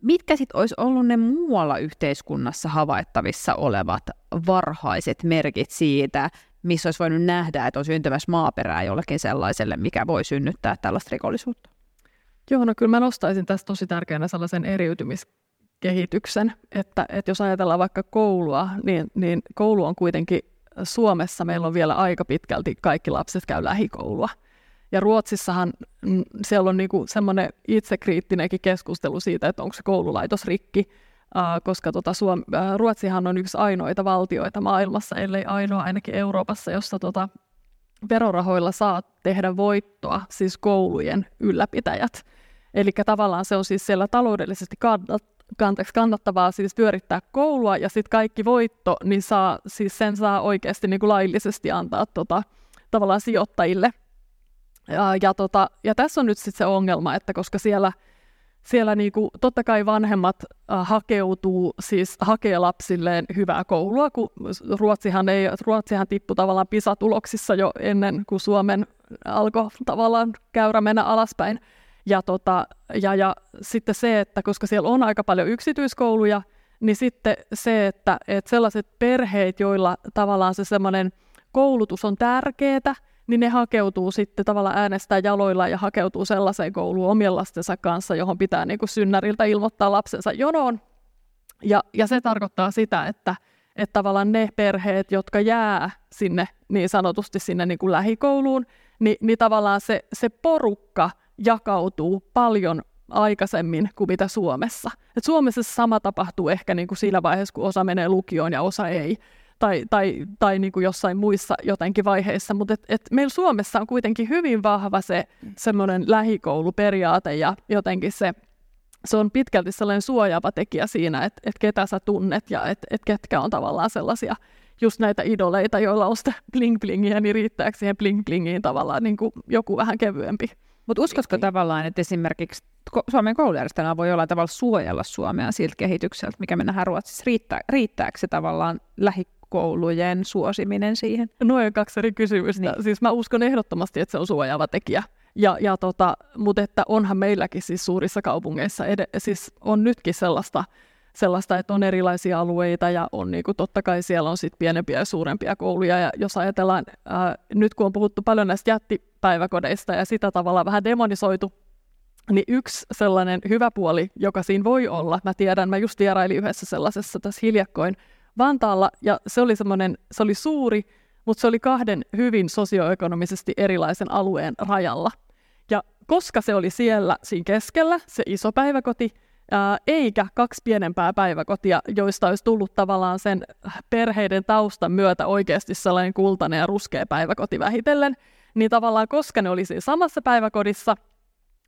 mitkä sitten olisi ollut ne muualla yhteiskunnassa havaittavissa olevat varhaiset merkit siitä, missä olisi voinut nähdä, että on syntymässä maaperää jollekin sellaiselle, mikä voi synnyttää tällaista rikollisuutta? Joo, no kyllä mä nostaisin tässä tosi tärkeänä sellaisen eriytymiskehityksen, että, että jos ajatellaan vaikka koulua, niin, niin koulu on kuitenkin Suomessa, meillä on vielä aika pitkälti kaikki lapset käy lähikoulua. Ja Ruotsissahan mm, siellä on niinku semmoinen itsekriittinenkin keskustelu siitä, että onko se koululaitos rikki, koska tota Suom- Ruotsihan on yksi ainoita valtioita maailmassa, ellei ainoa ainakin Euroopassa, jossa tota verorahoilla saa tehdä voittoa, siis koulujen ylläpitäjät. Eli tavallaan se on siis siellä taloudellisesti kannattavaa siis pyörittää koulua, ja sitten kaikki voitto, niin saa, siis sen saa oikeasti niin kuin laillisesti antaa tota, tavallaan sijoittajille. Ja, ja, tota, ja tässä on nyt sitten se ongelma, että koska siellä – siellä niinku, totta kai vanhemmat äh, hakeutuu, siis hakee lapsilleen hyvää koulua, kun Ruotsihan, ei, Ruotsihan tippui tavallaan PISA-tuloksissa jo ennen kuin Suomen alkoi tavallaan käyrä mennä alaspäin. Ja, tota, ja, ja sitten se, että koska siellä on aika paljon yksityiskouluja, niin sitten se, että, että sellaiset perheet, joilla tavallaan se semmoinen koulutus on tärkeää, niin ne hakeutuu sitten tavallaan äänestää jaloilla ja hakeutuu sellaiseen kouluun omien lastensa kanssa, johon pitää niin kuin synnäriltä ilmoittaa lapsensa jonoon. Ja, ja se tarkoittaa sitä, että, että tavallaan ne perheet, jotka jää sinne niin sanotusti sinne niin kuin lähikouluun, niin, niin tavallaan se, se porukka jakautuu paljon aikaisemmin kuin mitä Suomessa. Et Suomessa sama tapahtuu ehkä niin kuin siinä vaiheessa, kun osa menee lukioon ja osa ei tai, tai, tai niin kuin jossain muissa jotenkin vaiheissa, mutta et, et meillä Suomessa on kuitenkin hyvin vahva se semmoinen lähikouluperiaate ja jotenkin se, se on pitkälti sellainen suojaava tekijä siinä, että et ketä sä tunnet ja että et ketkä on tavallaan sellaisia just näitä idoleita, joilla on sitä bling-blingiä, niin riittääkö siihen bling-blingiin tavallaan niin kuin joku vähän kevyempi. Mutta uskotko tavallaan, että esimerkiksi Suomen koulujärjestelmä voi jollain tavalla suojella Suomea siltä kehitykseltä, mikä me nähdään Ruotsissa? Riittää, riittääkö se tavallaan lähi, koulujen suosiminen siihen? Noin kaksi eri kysymystä. Niin. Siis mä uskon ehdottomasti, että se on suojaava tekijä. Ja, ja tota, mutta että onhan meilläkin siis suurissa kaupungeissa, ed- siis on nytkin sellaista, sellaista, että on erilaisia alueita ja on niin kuin, totta kai siellä on sit pienempiä ja suurempia kouluja. Ja jos ajatellaan, ää, nyt kun on puhuttu paljon näistä jättipäiväkodeista ja sitä tavalla vähän demonisoitu, niin yksi sellainen hyvä puoli, joka siinä voi olla, mä tiedän, mä just vierailin yhdessä sellaisessa tässä hiljakkoin Vantaalla, ja se oli semmoinen, se oli suuri, mutta se oli kahden hyvin sosioekonomisesti erilaisen alueen rajalla. Ja koska se oli siellä siinä keskellä, se iso päiväkoti, ää, eikä kaksi pienempää päiväkotia, joista olisi tullut tavallaan sen perheiden taustan myötä oikeasti sellainen kultainen ja ruskea päiväkoti vähitellen, niin tavallaan koska ne oli siinä samassa päiväkodissa,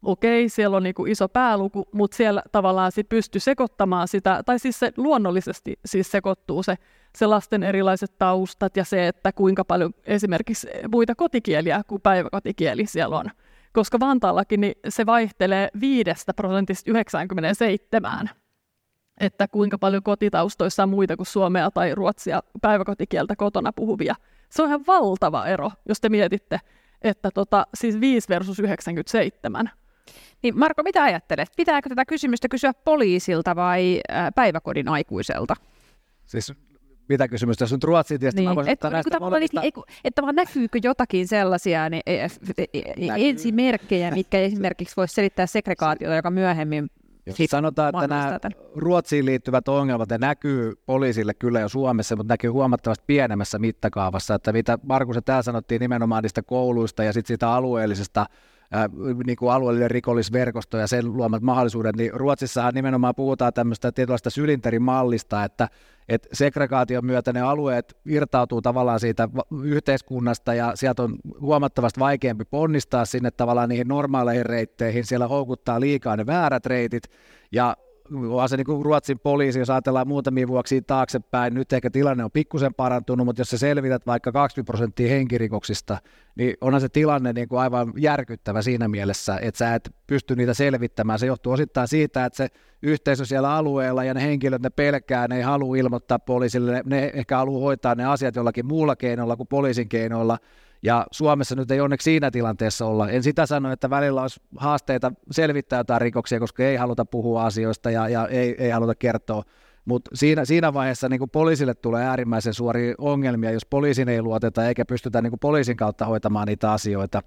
okei, siellä on niinku iso pääluku, mutta siellä tavallaan sit pystyy sekoittamaan sitä, tai siis se luonnollisesti siis sekoittuu se, se lasten erilaiset taustat ja se, että kuinka paljon esimerkiksi muita kotikieliä kuin päiväkotikieli siellä on. Koska Vantaallakin niin se vaihtelee 5 prosentista 97, että kuinka paljon kotitaustoissa on muita kuin suomea tai ruotsia päiväkotikieltä kotona puhuvia. Se on ihan valtava ero, jos te mietitte, että tota, siis 5 versus 97. Niin Marko, mitä ajattelet? Pitääkö tätä kysymystä kysyä poliisilta vai päiväkodin aikuiselta? Siis mitä kysymystä, jos nyt ruotsin tietysti niin. voisin et, näistä molemmista... Niin, että vaan näkyykö jotakin sellaisia niin, e, ensimerkkejä, mitkä *laughs* esimerkiksi voisi selittää segregaatiota, joka myöhemmin jos sanotaan, että nämä Ruotsiin liittyvät ongelmat, ne näkyy poliisille kyllä jo Suomessa, mutta näkyy huomattavasti pienemmässä mittakaavassa, että mitä Markus täällä sanottiin nimenomaan niistä kouluista ja sitten siitä alueellisesta ää, niin kuin alueellinen rikollisverkosto ja sen luomat mahdollisuudet, niin Ruotsissahan nimenomaan puhutaan tämmöistä tietynlaista sylinterimallista, että, että segregaation myötä ne alueet irtautuu tavallaan siitä yhteiskunnasta ja sieltä on huomattavasti vaikeampi ponnistaa sinne tavallaan niihin normaaleihin reitteihin, siellä houkuttaa liikaa ne väärät reitit ja onhan se niin kuin Ruotsin poliisi, jos ajatellaan muutamia vuosia taaksepäin, nyt ehkä tilanne on pikkusen parantunut, mutta jos sä selvität vaikka 20 prosenttia henkirikoksista, niin onhan se tilanne niin kuin aivan järkyttävä siinä mielessä, että sä et pysty niitä selvittämään. Se johtuu osittain siitä, että se yhteisö siellä alueella ja ne henkilöt, ne pelkää, ne ei halua ilmoittaa poliisille, ne, ne ehkä haluaa hoitaa ne asiat jollakin muulla keinolla kuin poliisin keinoilla, ja Suomessa nyt ei onneksi siinä tilanteessa olla. En sitä sano, että välillä olisi haasteita selvittää jotain rikoksia, koska ei haluta puhua asioista ja, ja ei, ei haluta kertoa. Mutta siinä, siinä vaiheessa niin poliisille tulee äärimmäisen suoria ongelmia, jos poliisin ei luoteta eikä pystytä niin poliisin kautta hoitamaan niitä asioita.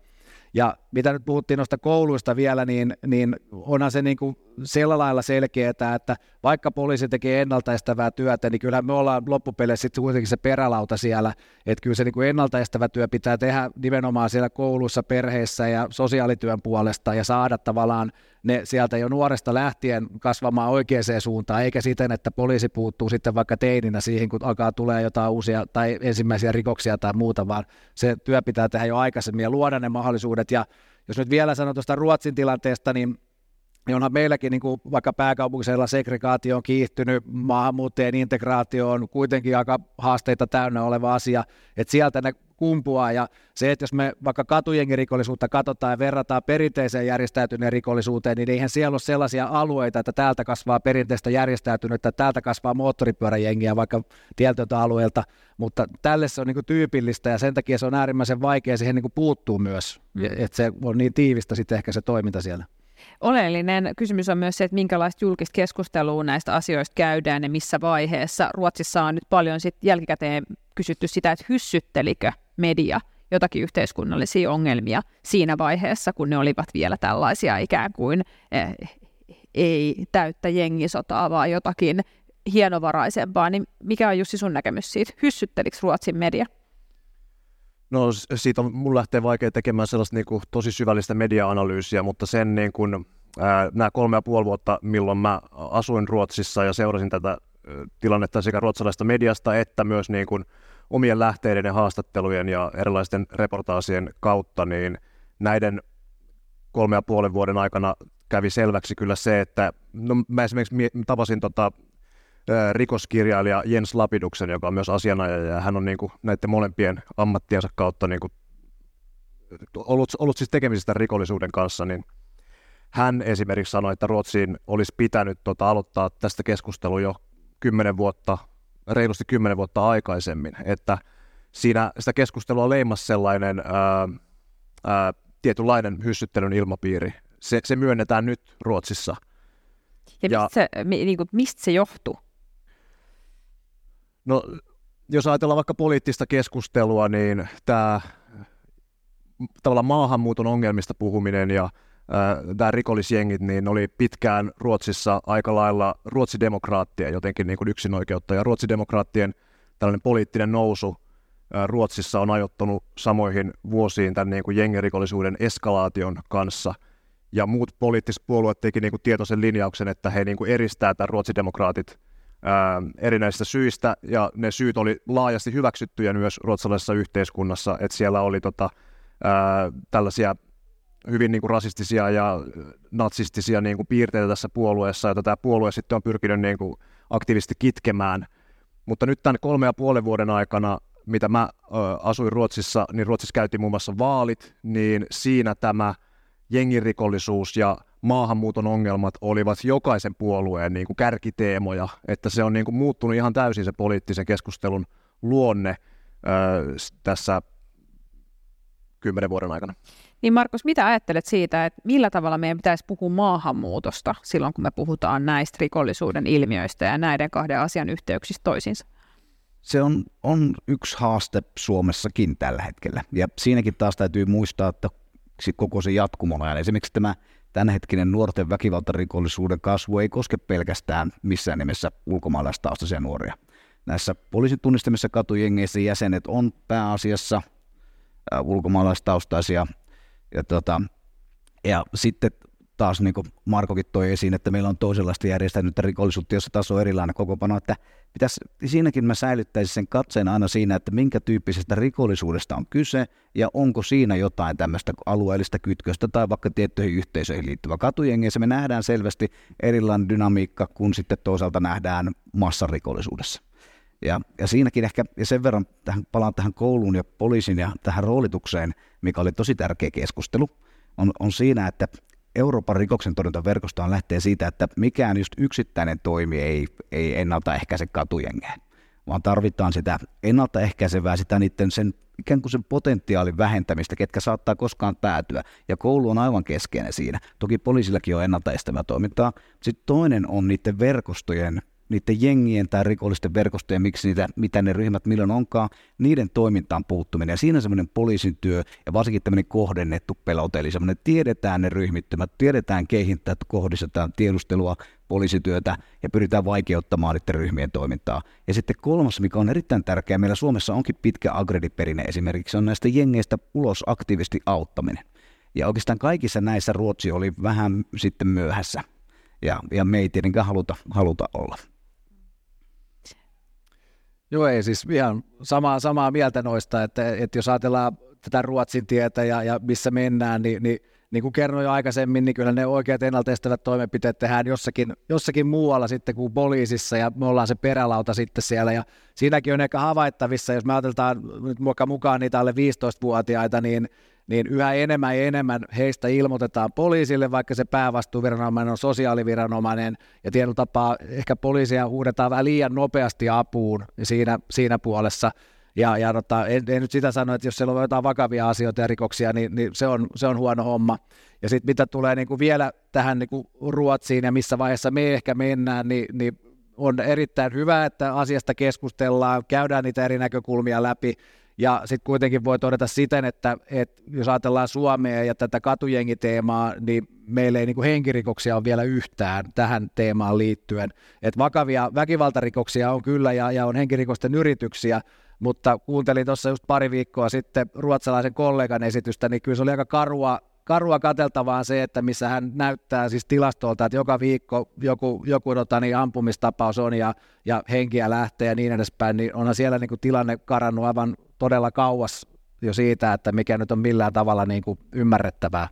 Ja mitä nyt puhuttiin noista kouluista vielä, niin, niin onhan se niin kuin sillä lailla selkeää, että vaikka poliisi tekee ennaltaestävää työtä, niin kyllä me ollaan loppupeleissä sitten kuitenkin se perälauta siellä, että kyllä se niin kuin ennaltaestävä työ pitää tehdä nimenomaan siellä koulussa, perheissä ja sosiaalityön puolesta ja saada tavallaan ne sieltä jo nuoresta lähtien kasvamaan oikeaan suuntaan, eikä siten, että poliisi puuttuu sitten vaikka teininä siihen, kun alkaa tulee jotain uusia tai ensimmäisiä rikoksia tai muuta, vaan se työ pitää tehdä jo aikaisemmin ja luoda ne mahdollisuudet. Ja jos nyt vielä sanon tuosta Ruotsin tilanteesta, niin niin onhan meilläkin niin kuin vaikka pääkaupunkisella segregaatio on kiihtynyt, maahanmuuttajien integraatio on kuitenkin aika haasteita täynnä oleva asia, että sieltä ne kumpuaa ja se, että jos me vaikka katujengirikollisuutta katsotaan ja verrataan perinteiseen järjestäytyneen rikollisuuteen, niin eihän siellä ole sellaisia alueita, että täältä kasvaa perinteistä järjestäytynyttä, että täältä kasvaa moottoripyöräjengiä vaikka tietyltä alueelta, mutta tälle se on niin tyypillistä ja sen takia se on äärimmäisen vaikea siihen niin puuttuu myös, mm. että se on niin tiivistä sitten ehkä se toiminta siellä. Oleellinen kysymys on myös se, että minkälaista julkista keskustelua näistä asioista käydään ja missä vaiheessa. Ruotsissa on nyt paljon sit jälkikäteen kysytty sitä, että hyssyttelikö media jotakin yhteiskunnallisia ongelmia siinä vaiheessa, kun ne olivat vielä tällaisia ikään kuin eh, ei täyttä jengisotaa, vaan jotakin hienovaraisempaa, niin mikä on Jussi sun näkemys siitä? Hyssyttelikö Ruotsin media? No siitä on, mun lähtee vaikea tekemään sellaista niin kuin, tosi syvällistä media-analyysiä, mutta sen niin kuin, ää, nämä kolme ja puoli vuotta, milloin mä asuin Ruotsissa ja seurasin tätä tilannetta sekä ruotsalaista mediasta että myös niin kuin, omien lähteiden ja haastattelujen ja erilaisten reportaasien kautta, niin näiden kolme ja puolen vuoden aikana kävi selväksi kyllä se, että no, mä esimerkiksi tapasin tota, rikoskirjailija Jens Lapiduksen, joka on myös asianajaja, ja hän on niin kuin näiden molempien ammattiensa kautta niin kuin ollut, ollut siis tekemisistä rikollisuuden kanssa, niin hän esimerkiksi sanoi, että Ruotsiin olisi pitänyt tota, aloittaa tästä keskustelua jo kymmenen vuotta reilusti kymmenen vuotta aikaisemmin, että siinä sitä keskustelua leimasi sellainen ää, ää, tietynlainen hyssyttelyn ilmapiiri. Se, se myönnetään nyt Ruotsissa. Ja, ja mistä, se, niin kuin, mistä se johtuu? No, jos ajatellaan vaikka poliittista keskustelua, niin tämä tavallaan maahanmuuton ongelmista puhuminen ja tämä rikollisjengit, niin oli pitkään Ruotsissa aika lailla ruotsidemokraattien jotenkin niin kuin yksinoikeutta, ja ruotsidemokraattien tällainen poliittinen nousu Ruotsissa on ajoittanut samoihin vuosiin tämän niin kuin jengirikollisuuden eskalaation kanssa, ja muut poliittiset puolueet teki niin kuin tietoisen linjauksen, että he niin kuin eristää tämän ruotsidemokraatit ää, erinäisistä syistä, ja ne syyt oli laajasti hyväksyttyjä myös ruotsalaisessa yhteiskunnassa, että siellä oli tota, ää, tällaisia hyvin niin kuin rasistisia ja natsistisia niin kuin piirteitä tässä puolueessa, jota tämä puolue sitten on pyrkinyt niin kuin aktiivisesti kitkemään. Mutta nyt tämän kolme ja puolen vuoden aikana, mitä mä ö, asuin Ruotsissa, niin Ruotsissa käytiin muun muassa vaalit, niin siinä tämä jengirikollisuus ja maahanmuuton ongelmat olivat jokaisen puolueen niin kuin kärkiteemoja, että se on niin kuin muuttunut ihan täysin se poliittisen keskustelun luonne ö, tässä kymmenen vuoden aikana. Niin Markus, mitä ajattelet siitä, että millä tavalla meidän pitäisi puhua maahanmuutosta silloin, kun me puhutaan näistä rikollisuuden ilmiöistä ja näiden kahden asian yhteyksistä toisiinsa? Se on, on yksi haaste Suomessakin tällä hetkellä. Ja siinäkin taas täytyy muistaa, että koko se jatkumona. Esimerkiksi tämä tämänhetkinen nuorten väkivaltarikollisuuden kasvu ei koske pelkästään missään nimessä ulkomaalaistaustaisia nuoria. Näissä poliisin tunnistamissa katujengeissä jäsenet on pääasiassa ulkomaalaistaustaisia ja, tota, ja sitten taas niin kuin Markokin toi esiin, että meillä on toisenlaista järjestäytynyttä rikollisuutta, jossa taso on erilainen pano, että pitäisi, siinäkin mä säilyttäisin sen katseen aina siinä, että minkä tyyppisestä rikollisuudesta on kyse ja onko siinä jotain tämmöistä alueellista kytköstä tai vaikka tiettyihin yhteisöihin liittyvä katujengeissä. Me nähdään selvästi erilainen dynamiikka, kun sitten toisaalta nähdään massarikollisuudessa. Ja, ja siinäkin ehkä, ja sen verran tähän, palaan tähän kouluun ja poliisin ja tähän roolitukseen, mikä oli tosi tärkeä keskustelu, on, on siinä, että Euroopan rikoksen torjuntaverkostoon lähtee siitä, että mikään just yksittäinen toimi ei, ei ennaltaehkäise katujengeen, vaan tarvitaan sitä ennaltaehkäisevää, sitä niiden sen ikään kuin sen potentiaalin vähentämistä, ketkä saattaa koskaan päätyä. Ja koulu on aivan keskeinen siinä. Toki poliisillakin on ennaltaestävää toimintaa. Sitten toinen on niiden verkostojen niiden jengien tai rikollisten verkostojen, miksi niitä, mitä ne ryhmät milloin onkaan, niiden toimintaan puuttuminen. Ja siinä semmoinen poliisin työ ja varsinkin tämmöinen kohdennettu pelote, eli semmoinen tiedetään ne ryhmittymät, tiedetään keihin että kohdistetaan tiedustelua, poliisityötä ja pyritään vaikeuttamaan niiden ryhmien toimintaa. Ja sitten kolmas, mikä on erittäin tärkeää, meillä Suomessa onkin pitkä agrediperinne esimerkiksi, on näistä jengeistä ulos aktiivisesti auttaminen. Ja oikeastaan kaikissa näissä Ruotsi oli vähän sitten myöhässä. Ja, ja me ei tietenkään haluta, haluta olla. Joo, ei siis ihan samaa, samaa mieltä noista, että, että jos ajatellaan tätä Ruotsin tietä ja, ja missä mennään, niin, niin niin kuin kerroin jo aikaisemmin, niin kyllä ne oikeat ennaltaestävät toimenpiteet tehdään jossakin, jossakin muualla sitten kuin poliisissa, ja me ollaan se perälauta sitten siellä, ja siinäkin on ehkä havaittavissa, jos me ajatellaan nyt mukaan niitä alle 15-vuotiaita, niin niin yhä enemmän ja enemmän heistä ilmoitetaan poliisille, vaikka se päävastuuviranomainen on sosiaaliviranomainen, ja tietyllä tapaa ehkä poliisia huudetaan vähän liian nopeasti apuun siinä, siinä puolessa. Ja, ja tota, en, en, nyt sitä sano, että jos siellä on jotain vakavia asioita ja rikoksia, niin, niin se, on, se on huono homma. Ja sitten mitä tulee niin kuin vielä tähän niin kuin Ruotsiin ja missä vaiheessa me ehkä mennään, niin, niin on erittäin hyvä, että asiasta keskustellaan, käydään niitä eri näkökulmia läpi, ja sitten kuitenkin voi todeta siten, että, että jos ajatellaan Suomea ja tätä katujengiteemaa, niin meillä ei niin henkirikoksia ole vielä yhtään tähän teemaan liittyen. Et vakavia väkivaltarikoksia on kyllä ja, ja on henkirikosten yrityksiä, mutta kuuntelin tuossa just pari viikkoa sitten ruotsalaisen kollegan esitystä, niin kyllä se oli aika karua karua kateltavaa se, että missä hän näyttää siis tilastolta, että joka viikko joku, joku tota, niin ampumistapaus on ja, ja henkiä lähtee ja niin edespäin, niin onhan siellä niin kuin tilanne karannut aivan todella kauas jo siitä, että mikä nyt on millään tavalla niin kuin ymmärrettävää.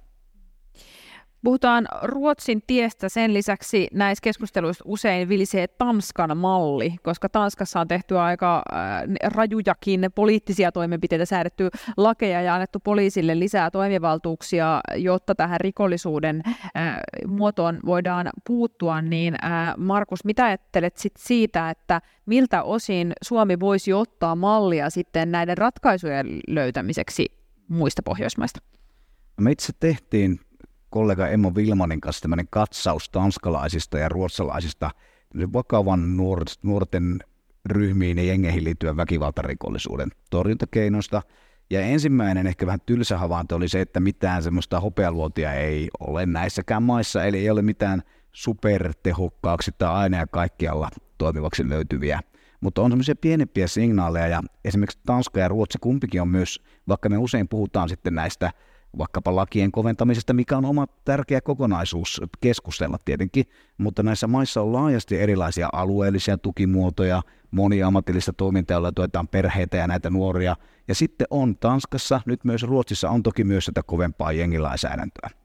Puhutaan Ruotsin tiestä, sen lisäksi näissä keskusteluissa usein vilisee Tanskan malli, koska Tanskassa on tehty aika äh, rajujakin poliittisia toimenpiteitä, säädetty lakeja ja annettu poliisille lisää toimivaltuuksia, jotta tähän rikollisuuden äh, muotoon voidaan puuttua. Niin äh, Markus, mitä ajattelet sit siitä, että miltä osin Suomi voisi ottaa mallia sitten näiden ratkaisujen löytämiseksi muista Pohjoismaista? Me itse tehtiin kollega Emmo Vilmanin kanssa tämmöinen katsaus tanskalaisista ja ruotsalaisista vakavan nuorten ryhmiin ja jengeihin liittyen väkivaltarikollisuuden torjuntakeinoista. Ja ensimmäinen ehkä vähän tylsä havainto oli se, että mitään semmoista hopealuotia ei ole näissäkään maissa, eli ei ole mitään supertehokkaaksi tai aina ja kaikkialla toimivaksi löytyviä. Mutta on semmoisia pienempiä signaaleja ja esimerkiksi Tanska ja Ruotsi kumpikin on myös, vaikka me usein puhutaan sitten näistä vaikkapa lakien koventamisesta, mikä on oma tärkeä kokonaisuus keskustella tietenkin, mutta näissä maissa on laajasti erilaisia alueellisia tukimuotoja, moniammatillista toimintaa, jolla tuetaan perheitä ja näitä nuoria. Ja sitten on Tanskassa, nyt myös Ruotsissa on toki myös sitä kovempaa jengilainsäädäntöä.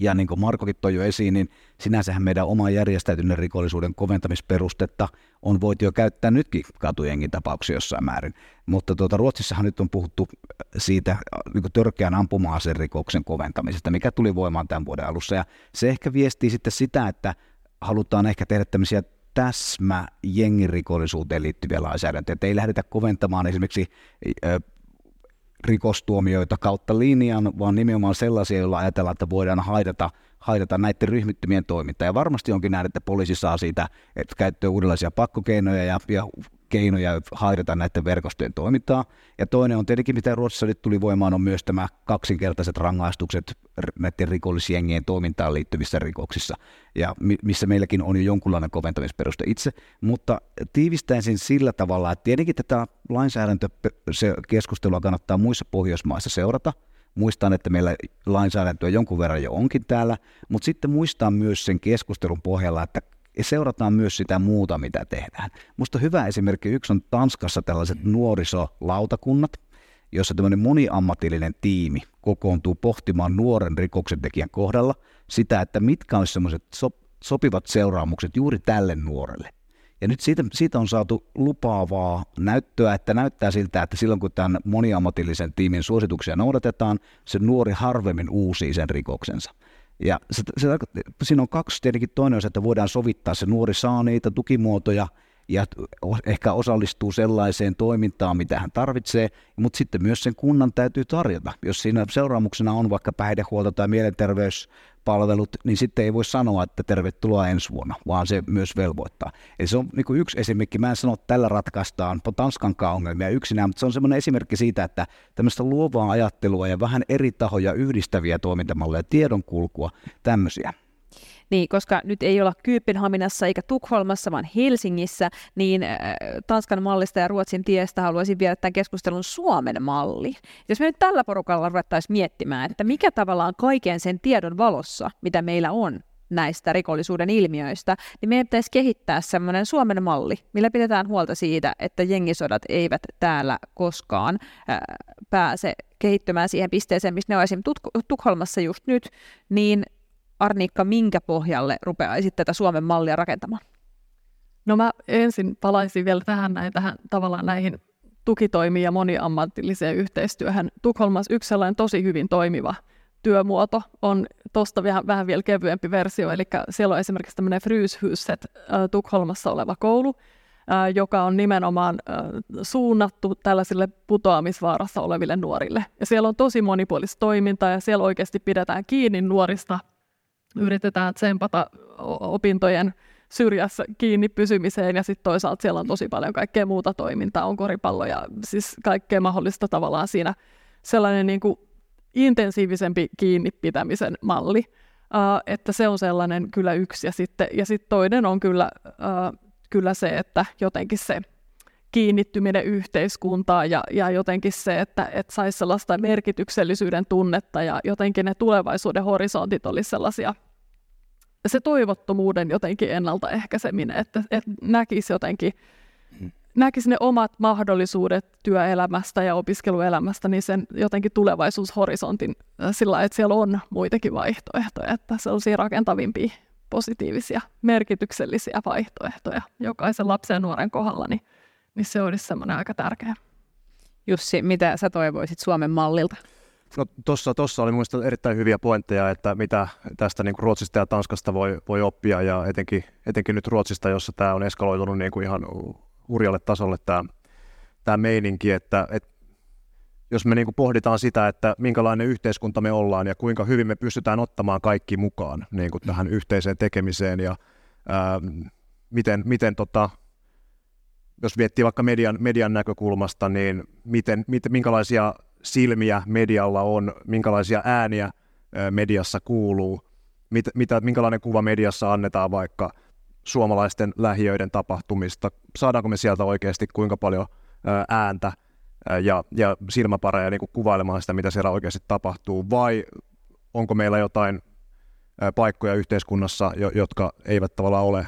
Ja niin kuin Markokin toi jo esiin, niin sinänsähän meidän oma järjestäytyneen rikollisuuden koventamisperustetta on voitu jo käyttää nytkin katujengin tapauksia jossain määrin. Mutta tuota, Ruotsissahan nyt on puhuttu siitä niin kuin törkeän ampuma rikoksen koventamisesta, mikä tuli voimaan tämän vuoden alussa. Ja se ehkä viestii sitten sitä, että halutaan ehkä tehdä tämmöisiä täsmä jengirikollisuuteen liittyviä lainsäädäntöjä, että ei lähdetä koventamaan esimerkiksi rikostuomioita kautta linjan, vaan nimenomaan sellaisia, joilla ajatellaan, että voidaan haidata, haidata näiden ryhmittymien toimintaa. Ja varmasti onkin näin, että poliisi saa siitä että käyttöön uudenlaisia pakkokeinoja ja, ja keinoja haidata näiden verkostojen toimintaa. Ja toinen on tietenkin, mitä Ruotsissa nyt tuli voimaan, on myös tämä kaksinkertaiset rangaistukset näiden rikollisjengien toimintaan liittyvissä rikoksissa, ja missä meilläkin on jo jonkunlainen koventamisperuste itse. Mutta tiivistäisin sillä tavalla, että tietenkin tätä lainsäädäntökeskustelua kannattaa muissa Pohjoismaissa seurata, Muistan, että meillä lainsäädäntöä jonkun verran jo onkin täällä, mutta sitten muistaa myös sen keskustelun pohjalla, että ja seurataan myös sitä muuta, mitä tehdään. Musta hyvä esimerkki yksi on Tanskassa tällaiset nuorisolautakunnat, jossa tämmöinen moniammatillinen tiimi kokoontuu pohtimaan nuoren rikoksentekijän kohdalla sitä, että mitkä olisi semmoiset sopivat seuraamukset juuri tälle nuorelle. Ja nyt siitä, siitä on saatu lupaavaa näyttöä, että näyttää siltä, että silloin kun tämän moniammatillisen tiimin suosituksia noudatetaan, se nuori harvemmin uusii sen rikoksensa. Ja se, se, siinä on kaksi tietenkin. Toinen on se, että voidaan sovittaa se nuori saa niitä tukimuotoja ja ehkä osallistuu sellaiseen toimintaan, mitä hän tarvitsee, mutta sitten myös sen kunnan täytyy tarjota. Jos siinä seuraamuksena on vaikka päihdehuolto tai mielenterveys palvelut, niin sitten ei voi sanoa, että tervetuloa ensi vuonna, vaan se myös velvoittaa. Eli se on niin kuin yksi esimerkki. Mä en sano, että tällä ratkaistaan Tanskankaan ongelmia yksinään, mutta se on semmoinen esimerkki siitä, että tämmöistä luovaa ajattelua ja vähän eri tahoja yhdistäviä toimintamalleja, tiedonkulkua, tämmöisiä niin, koska nyt ei olla Kööpenhaminassa eikä Tukholmassa, vaan Helsingissä, niin äh, Tanskan mallista ja Ruotsin tiestä haluaisin viedä tämän keskustelun Suomen malli. Jos me nyt tällä porukalla ruvettaisiin miettimään, että mikä tavallaan kaiken sen tiedon valossa, mitä meillä on näistä rikollisuuden ilmiöistä, niin meidän pitäisi kehittää semmoinen Suomen malli, millä pidetään huolta siitä, että jengisodat eivät täällä koskaan äh, pääse kehittymään siihen pisteeseen, missä ne on esimerkiksi Tukholmassa just nyt, niin Arniikka, minkä pohjalle rupeaisit tätä Suomen mallia rakentamaan? No mä ensin palaisin vielä tähän, näin, tähän tavallaan näihin tukitoimiin ja moniammatilliseen yhteistyöhön. Tukholmassa yksi sellainen tosi hyvin toimiva työmuoto on tuosta vähän, vähän vielä kevyempi versio, eli siellä on esimerkiksi tämmöinen Fryshuset Tukholmassa oleva koulu, joka on nimenomaan suunnattu tällaisille putoamisvaarassa oleville nuorille. Ja siellä on tosi monipuolista toimintaa ja siellä oikeasti pidetään kiinni nuorista yritetään tsempata opintojen syrjässä kiinni pysymiseen ja sitten toisaalta siellä on tosi paljon kaikkea muuta toimintaa, on koripallo ja siis kaikkea mahdollista tavallaan siinä sellainen niin kuin intensiivisempi kiinni pitämisen malli, uh, että se on sellainen kyllä yksi ja sitten ja sit toinen on kyllä, uh, kyllä se, että jotenkin se kiinnittyminen yhteiskuntaan ja, ja jotenkin se, että, että saisi sellaista merkityksellisyyden tunnetta ja jotenkin ne tulevaisuuden horisontit olisi sellaisia, se toivottomuuden jotenkin ennaltaehkäiseminen, että, että näkisi jotenkin näkisi ne omat mahdollisuudet työelämästä ja opiskeluelämästä, niin sen jotenkin tulevaisuushorisontin sillä että siellä on muitakin vaihtoehtoja, että sellaisia rakentavimpia, positiivisia, merkityksellisiä vaihtoehtoja jokaisen lapsen ja nuoren kohdalla, niin, niin se olisi semmoinen aika tärkeä. Jussi, mitä sä toivoisit Suomen mallilta? No tuossa tossa oli mielestäni erittäin hyviä pointteja, että mitä tästä niin kuin Ruotsista ja Tanskasta voi, voi oppia ja etenkin, etenkin nyt Ruotsista, jossa tämä on eskaloitunut niin kuin ihan hurjalle tasolle tämä, tämä meininki, että, että jos me niin kuin pohditaan sitä, että minkälainen yhteiskunta me ollaan ja kuinka hyvin me pystytään ottamaan kaikki mukaan niin kuin tähän yhteiseen tekemiseen ja ää, miten, miten tota, jos miettii vaikka median, median näkökulmasta, niin miten, miten, minkälaisia silmiä medialla on, minkälaisia ääniä mediassa kuuluu, mit, mitä, minkälainen kuva mediassa annetaan vaikka suomalaisten lähiöiden tapahtumista, saadaanko me sieltä oikeasti kuinka paljon ääntä ja, ja silmäpareja niin kuin kuvailemaan sitä, mitä siellä oikeasti tapahtuu, vai onko meillä jotain paikkoja yhteiskunnassa, jotka eivät tavallaan ole,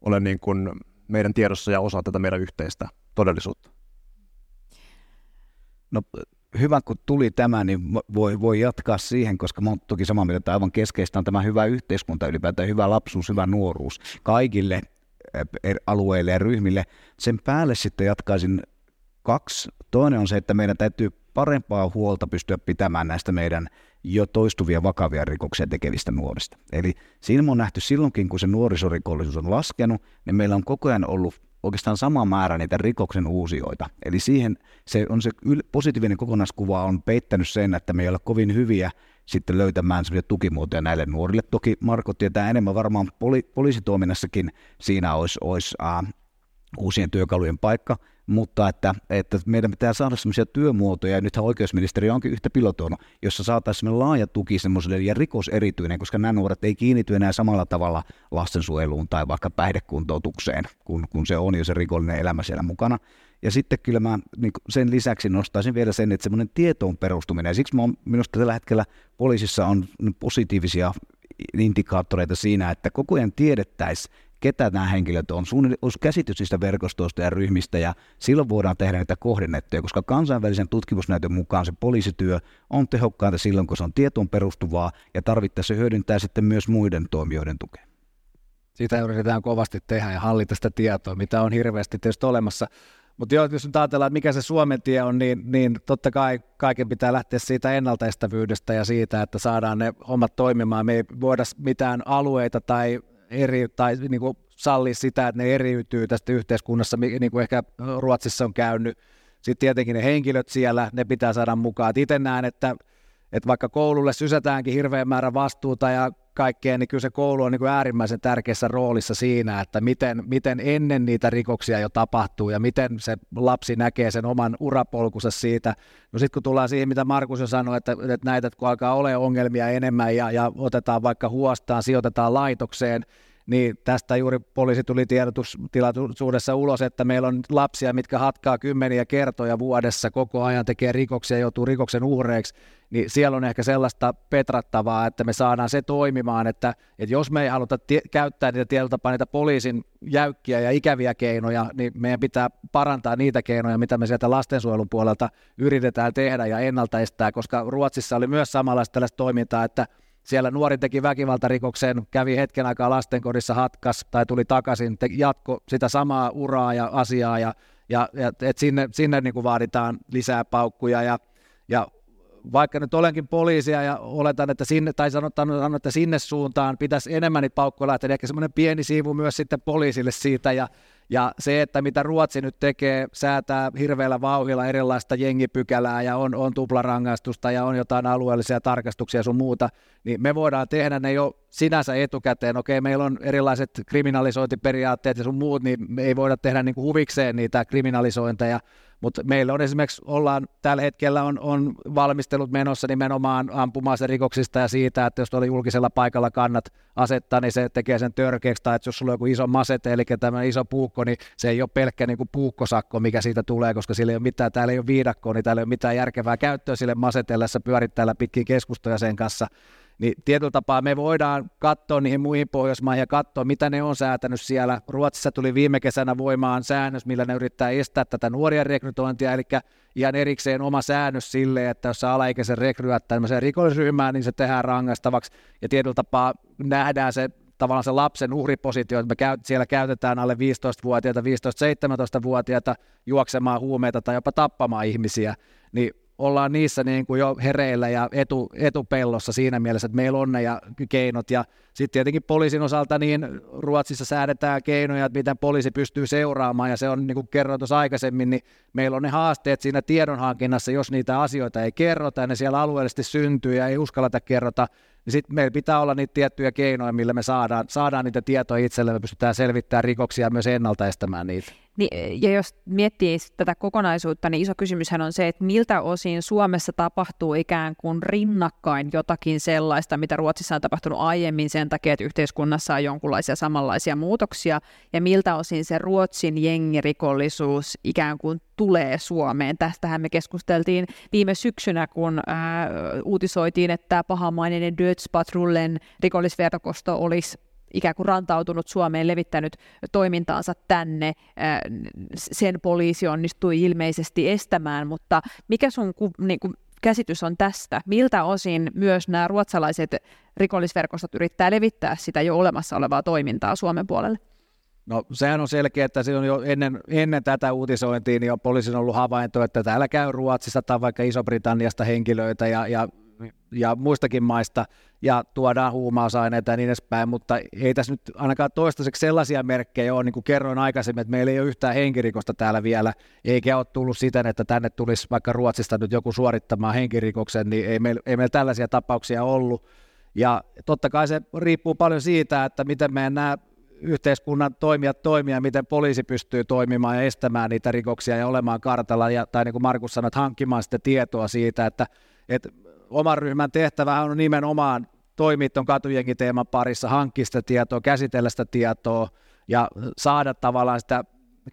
ole niin kuin meidän tiedossa ja osa tätä meidän yhteistä todellisuutta. No hyvä, kun tuli tämä, niin voi, voi jatkaa siihen, koska mä toki samaa mieltä, että aivan keskeistä on tämä hyvä yhteiskunta ylipäätään, hyvä lapsuus, hyvä nuoruus kaikille eh, alueille ja ryhmille. Sen päälle sitten jatkaisin kaksi. Toinen on se, että meidän täytyy parempaa huolta pystyä pitämään näistä meidän jo toistuvia vakavia rikoksia tekevistä nuorista. Eli siinä on nähty silloinkin, kun se nuorisorikollisuus on laskenut, niin meillä on koko ajan ollut oikeastaan sama määrä niitä rikoksen uusioita. Eli siihen se on se yl- positiivinen kokonaiskuva on peittänyt sen, että me ei ole kovin hyviä sitten löytämään sellaisia tukimuotoja näille nuorille. Toki Marko tietää enemmän varmaan poli- poliisitoiminnassakin siinä olisi, olisi äh, uusien työkalujen paikka, mutta että, että meidän pitää saada sellaisia työmuotoja, ja nythän oikeusministeri onkin yhtä pilotoinut, jossa saataisiin laaja tuki semmoiselle ja rikos erityinen, koska nämä nuoret ei kiinnity enää samalla tavalla lastensuojeluun tai vaikka päihdekuntoutukseen, kun, kun se on jo se rikollinen elämä siellä mukana. Ja sitten kyllä mä niin sen lisäksi nostaisin vielä sen, että semmoinen tietoon perustuminen, ja siksi mä oon, minusta tällä hetkellä poliisissa on positiivisia indikaattoreita siinä, että koko ajan tiedettäisiin, ketä nämä henkilöt on, olisi käsitys niistä verkostoista ja ryhmistä, ja silloin voidaan tehdä näitä kohdennettuja, koska kansainvälisen tutkimusnäytön mukaan se poliisityö on tehokkainta silloin, kun se on tietoon perustuvaa, ja tarvittaessa hyödyntää sitten myös muiden toimijoiden tukea. Sitä yritetään kovasti tehdä ja hallita sitä tietoa, mitä on hirveästi tietysti olemassa. Mutta jos nyt ajatellaan, että mikä se Suomen tie on, niin, niin totta kai kaiken pitää lähteä siitä ennaltaestävyydestä ja siitä, että saadaan ne hommat toimimaan. Me ei voida mitään alueita tai eri, tai niin kuin salli sitä, että ne eriytyy tästä yhteiskunnassa, niin kuin ehkä Ruotsissa on käynyt. Sitten tietenkin ne henkilöt siellä, ne pitää saada mukaan. Itse näen, että, että vaikka koululle sysätäänkin hirveän määrä vastuuta ja kaikkea, niin kyllä se koulu on niin kuin äärimmäisen tärkeässä roolissa siinä, että miten, miten ennen niitä rikoksia jo tapahtuu ja miten se lapsi näkee sen oman urapolkunsa siitä. No sitten kun tullaan siihen, mitä Markus jo sanoi, että, että näitä kun alkaa olla ongelmia enemmän ja, ja otetaan vaikka huostaan, sijoitetaan laitokseen, niin tästä juuri poliisi tuli tiedotustilaisuudessa ulos, että meillä on lapsia, mitkä hatkaa kymmeniä kertoja vuodessa, koko ajan tekee rikoksia ja joutuu rikoksen uhreiksi, niin siellä on ehkä sellaista petrattavaa, että me saadaan se toimimaan, että, että jos me ei haluta tie- käyttää niitä tietyllä tapaa niitä poliisin jäykkiä ja ikäviä keinoja, niin meidän pitää parantaa niitä keinoja, mitä me sieltä lastensuojelun puolelta yritetään tehdä ja ennaltaistää, koska Ruotsissa oli myös samanlaista tällaista toimintaa, että siellä nuori teki väkivaltarikoksen, kävi hetken aikaa lastenkodissa hatkas tai tuli takaisin, te, jatko sitä samaa uraa ja asiaa ja, ja, ja et sinne, sinne niin kuin vaaditaan lisää paukkuja ja, ja vaikka nyt olenkin poliisia ja oletan, että sinne, tai sanotaan, että sinne suuntaan pitäisi enemmän niitä paukkoja lähteä, niin ehkä semmoinen pieni siivu myös sitten poliisille siitä, ja, ja se, että mitä Ruotsi nyt tekee, säätää hirveällä vauhilla erilaista jengipykälää ja on, on tuplarangaistusta ja on jotain alueellisia tarkastuksia sun muuta, niin me voidaan tehdä ne jo sinänsä etukäteen. Okei, meillä on erilaiset kriminalisointiperiaatteet ja sun muut, niin me ei voida tehdä niin kuin huvikseen niitä kriminalisointeja, mutta meillä on esimerkiksi, ollaan tällä hetkellä on, on valmistelut menossa nimenomaan ampuma-rikoksista ja siitä, että jos oli julkisella paikalla kannat asettaa, niin se tekee sen törkeäksi, tai että jos sulla on joku iso masete, eli tämä iso puukko, niin se ei ole pelkkä niin kuin puukkosakko, mikä siitä tulee, koska sillä ei ole mitään, täällä ei ole viidakkoa, niin täällä ei ole mitään järkevää käyttöä sille masetellessa pyörittäjällä pitkin keskustoja sen kanssa, niin tietyllä tapaa me voidaan katsoa niihin muihin Pohjoismaihin ja katsoa, mitä ne on säätänyt siellä. Ruotsissa tuli viime kesänä voimaan säännös, millä ne yrittää estää tätä nuorien rekrytointia, eli ihan erikseen oma säännös sille, että jos sä alaikäisen rekryät tämmöiseen rikollisryhmään, niin se tehdään rangaistavaksi. Ja tietyllä tapaa nähdään se tavallaan se lapsen uhripositio, että me käy, siellä käytetään alle 15-vuotiaita, 15-17-vuotiaita juoksemaan huumeita tai jopa tappamaan ihmisiä, niin ollaan niissä niin kuin jo hereillä ja etu, etupellossa siinä mielessä, että meillä on ne ja keinot. Ja sitten tietenkin poliisin osalta niin Ruotsissa säädetään keinoja, että miten poliisi pystyy seuraamaan, ja se on niin kuin kerroin tuossa aikaisemmin, niin meillä on ne haasteet siinä tiedonhankinnassa, jos niitä asioita ei kerrota ja ne siellä alueellisesti syntyy ja ei uskalleta kerrota, niin sitten meillä pitää olla niitä tiettyjä keinoja, millä me saadaan, saadaan niitä tietoja itselle, me pystytään selvittämään rikoksia ja myös ennaltaestämään niitä. Niin, ja jos miettii tätä kokonaisuutta, niin iso kysymyshän on se, että miltä osin Suomessa tapahtuu ikään kuin rinnakkain jotakin sellaista, mitä Ruotsissa on tapahtunut aiemmin sen takia, että yhteiskunnassa on jonkinlaisia samanlaisia muutoksia, ja miltä osin se Ruotsin jengirikollisuus ikään kuin tulee Suomeen. Tästähän me keskusteltiin viime syksynä, kun ää, uutisoitiin, että pahamainen Dödspatrullen rikollisverkosto olisi ikään kuin rantautunut Suomeen, levittänyt toimintaansa tänne. Sen poliisi onnistui ilmeisesti estämään, mutta mikä sun niin kuin, käsitys on tästä? Miltä osin myös nämä ruotsalaiset rikollisverkostot yrittää levittää sitä jo olemassa olevaa toimintaa Suomen puolelle? No sehän on selkeä, että se on jo ennen, ennen tätä uutisointia, niin on poliisin ollut havainto, että täällä käy Ruotsista tai vaikka Iso-Britanniasta henkilöitä ja, ja ja muistakin maista ja tuodaan huumausaineita ja niin edespäin, mutta ei tässä nyt ainakaan toistaiseksi sellaisia merkkejä ole, niin kuin kerroin aikaisemmin, että meillä ei ole yhtään henkirikosta täällä vielä, eikä ole tullut siten, että tänne tulisi vaikka Ruotsista nyt joku suorittamaan henkirikoksen, niin ei meillä, ei meillä tällaisia tapauksia ollut. Ja totta kai se riippuu paljon siitä, että miten meidän nämä yhteiskunnan toimijat toimia, miten poliisi pystyy toimimaan ja estämään niitä rikoksia ja olemaan kartalla, ja, tai niin kuin Markus sanoi, hankkimaan sitä tietoa siitä, että, että oman ryhmän tehtävä on nimenomaan toimia tuon teeman parissa, hankkia sitä tietoa, käsitellä sitä tietoa ja saada tavallaan sitä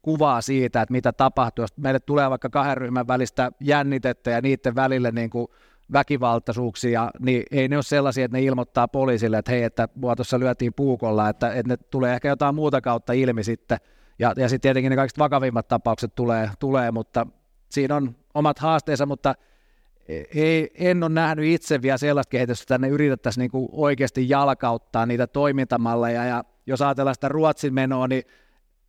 kuvaa siitä, että mitä tapahtuu. Jos meille tulee vaikka kahden ryhmän välistä jännitettä ja niiden välille niin kuin väkivaltaisuuksia, niin ei ne ole sellaisia, että ne ilmoittaa poliisille, että hei, että mua tuossa lyötiin puukolla, että, että ne tulee ehkä jotain muuta kautta ilmi sitten. Ja, ja sitten tietenkin ne kaikista vakavimmat tapaukset tulee, tulee, mutta siinä on omat haasteensa, mutta ei, en ole nähnyt itse vielä sellaista kehitystä, että tänne yritettäisiin niin kuin oikeasti jalkauttaa niitä toimintamalleja, ja jos ajatellaan sitä Ruotsin menoa, niin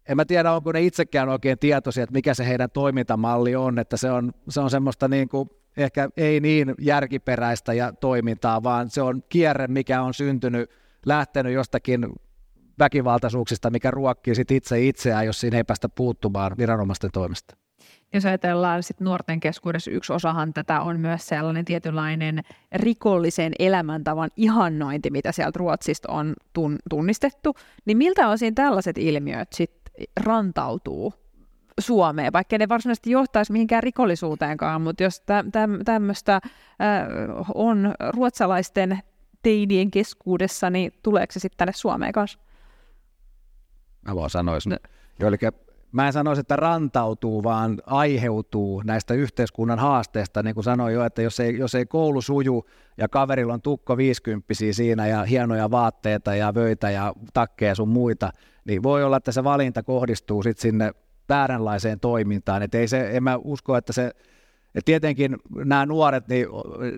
en mä tiedä, onko ne itsekään oikein tietoisia, että mikä se heidän toimintamalli on, että se on, se on semmoista niin kuin, ehkä ei niin järkiperäistä ja toimintaa, vaan se on kierre, mikä on syntynyt, lähtenyt jostakin väkivaltaisuuksista, mikä ruokkii sit itse itseään, jos siinä ei päästä puuttumaan viranomaisten toimesta. Jos ajatellaan sit nuorten keskuudessa, yksi osahan tätä on myös sellainen tietynlainen rikollisen elämäntavan ihannointi, mitä sieltä Ruotsista on tun- tunnistettu, niin miltä osin tällaiset ilmiöt sitten rantautuu Suomeen, vaikka ne varsinaisesti johtaisi mihinkään rikollisuuteenkaan, mutta jos tä- tä- tämmöistä äh, on ruotsalaisten teinien keskuudessa, niin tuleeko se sitten tänne Suomeen kanssa? Mä vaan sanoisin. No. Joo, eli mä en sanoisi, että rantautuu, vaan aiheutuu näistä yhteiskunnan haasteista, niin kuin sanoin jo, että jos ei, jos ei koulu suju ja kaverilla on tukko 50 siinä ja hienoja vaatteita ja vöitä ja takkeja sun muita, niin voi olla, että se valinta kohdistuu sitten sinne vääränlaiseen toimintaan, että ei se, en mä usko, että se et tietenkin nämä nuoret niin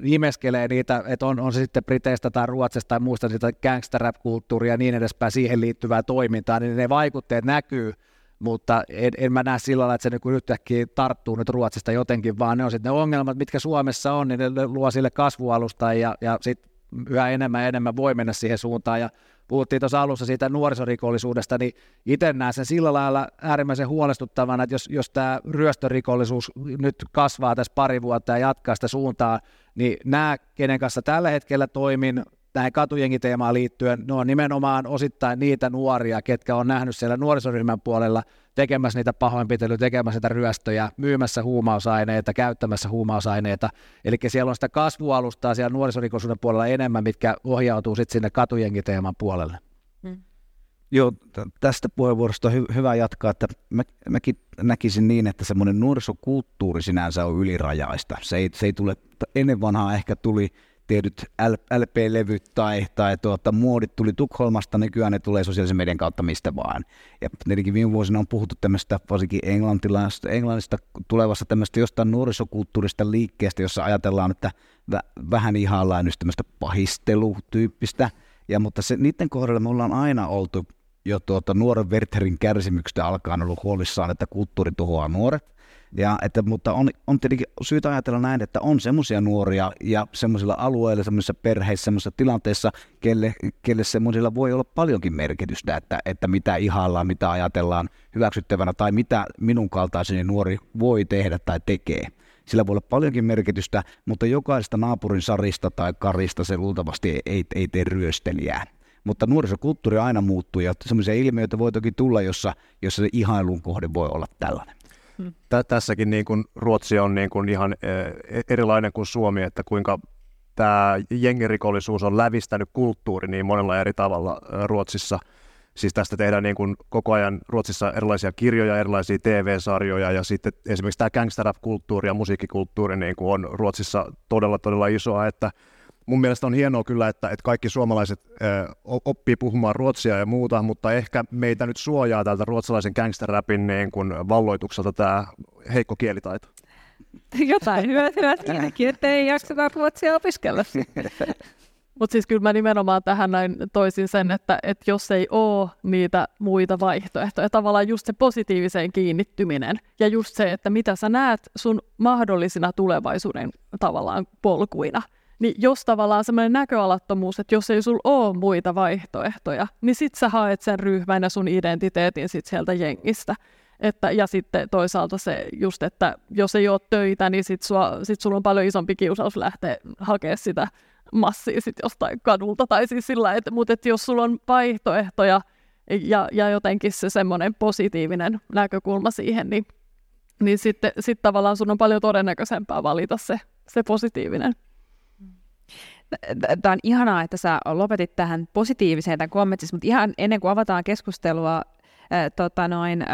imeskelee niitä, että on, on se sitten Briteistä tai Ruotsista tai muista sitä gangster-rap-kulttuuria ja niin edespäin siihen liittyvää toimintaa, niin ne vaikutteet näkyy mutta en, en mä näe sillä lailla, että se niin yhtäkkiä tarttuu nyt Ruotsista jotenkin, vaan ne on sitten ne ongelmat, mitkä Suomessa on, niin ne luo sille kasvualusta ja, ja sitten yhä enemmän ja enemmän voi mennä siihen suuntaan. Ja puhuttiin tuossa alussa siitä nuorisorikollisuudesta, niin itse näen sen sillä lailla äärimmäisen huolestuttavana, että jos, jos tämä ryöstörikollisuus nyt kasvaa tässä pari vuotta ja jatkaa sitä suuntaa, niin nämä, kenen kanssa tällä hetkellä toimin, tähän katujengiteemaan liittyen, ne on nimenomaan osittain niitä nuoria, ketkä on nähnyt siellä nuorisoryhmän puolella tekemässä niitä pahoinpitelyä, tekemässä niitä ryöstöjä, myymässä huumausaineita, käyttämässä huumausaineita. Eli siellä on sitä kasvualustaa siellä nuorisorikollisuuden puolella enemmän, mitkä ohjautuu sitten sinne katujengiteeman puolelle. Hmm. Joo, tästä puheenvuorosta on hy- hyvä jatkaa, että mä, mäkin näkisin niin, että semmoinen nuorisokulttuuri sinänsä on ylirajaista. Se ei, se ei tule, ennen vanhaa ehkä tuli tietyt LP-levyt tai, tai tuota, muodit tuli Tukholmasta, nykyään ne tulee sosiaalisen median kautta mistä vaan. Ja tietenkin viime vuosina on puhuttu tämmöistä varsinkin englantilaista, englannista tulevasta tämmöistä jostain nuorisokulttuurista liikkeestä, jossa ajatellaan, että vähän ihaillaan nyt tämmöistä pahistelutyyppistä, ja, mutta se, niiden kohdalla me ollaan aina oltu jo tuota, nuoren Wertherin kärsimyksestä alkaen ollut huolissaan, että kulttuuri tuhoaa nuoret. Ja, että, mutta on, on tietenkin syytä ajatella näin, että on semmoisia nuoria ja semmoisilla alueilla, semmoisissa perheissä, semmoisissa tilanteissa, kelle, kelle semmoisilla voi olla paljonkin merkitystä, että, että mitä ihaillaan, mitä ajatellaan hyväksyttävänä tai mitä minun kaltaiseni nuori voi tehdä tai tekee. Sillä voi olla paljonkin merkitystä, mutta jokaista naapurin sarista tai karista se luultavasti ei, ei, ei tee ryöstelijää. Mutta nuorisokulttuuri aina muuttuu ja semmoisia ilmiöitä voi toki tulla, jossa, jossa se ihailun kohde voi olla tällainen. Tä, tässäkin niin kuin Ruotsi on niin kuin ihan e, erilainen kuin Suomi, että kuinka tämä jengirikollisuus on lävistänyt kulttuuri niin monella eri tavalla Ruotsissa. Siis tästä tehdään niin kuin koko ajan Ruotsissa erilaisia kirjoja, erilaisia TV-sarjoja ja sitten esimerkiksi tämä gangster-kulttuuri ja musiikkikulttuuri niin kuin on Ruotsissa todella todella isoa, että mun mielestä on hienoa kyllä, että, että kaikki suomalaiset ö, oppii puhumaan ruotsia ja muuta, mutta ehkä meitä nyt suojaa tältä ruotsalaisen gangsterrapin niin kuin valloitukselta tämä heikko kielitaito. Jotain hyötyä siinäkin, että ei jakseta ruotsia opiskella. *laughs* Mutta siis kyllä mä nimenomaan tähän näin toisin sen, että, että jos ei ole niitä muita vaihtoehtoja, tavallaan just se positiiviseen kiinnittyminen ja just se, että mitä sä näet sun mahdollisina tulevaisuuden tavallaan polkuina – niin jos tavallaan semmoinen näköalattomuus, että jos ei sulla ole muita vaihtoehtoja, niin sit sä haet sen ryhmän ja sun identiteetin sit sieltä jengistä. Että, ja sitten toisaalta se just, että jos ei ole töitä, niin sit, sua, sit sulla on paljon isompi kiusaus lähteä hakemaan sitä massia sit jostain kadulta. Tai siis sillä, että, mutta että jos sulla on vaihtoehtoja ja, ja jotenkin se semmoinen positiivinen näkökulma siihen, niin, niin sitten sit tavallaan sun on paljon todennäköisempää valita se, se positiivinen. Tämä on ihanaa, että sä lopetit tähän positiiviseen tämän kommentissa, mutta ihan ennen kuin avataan keskustelua tota noin,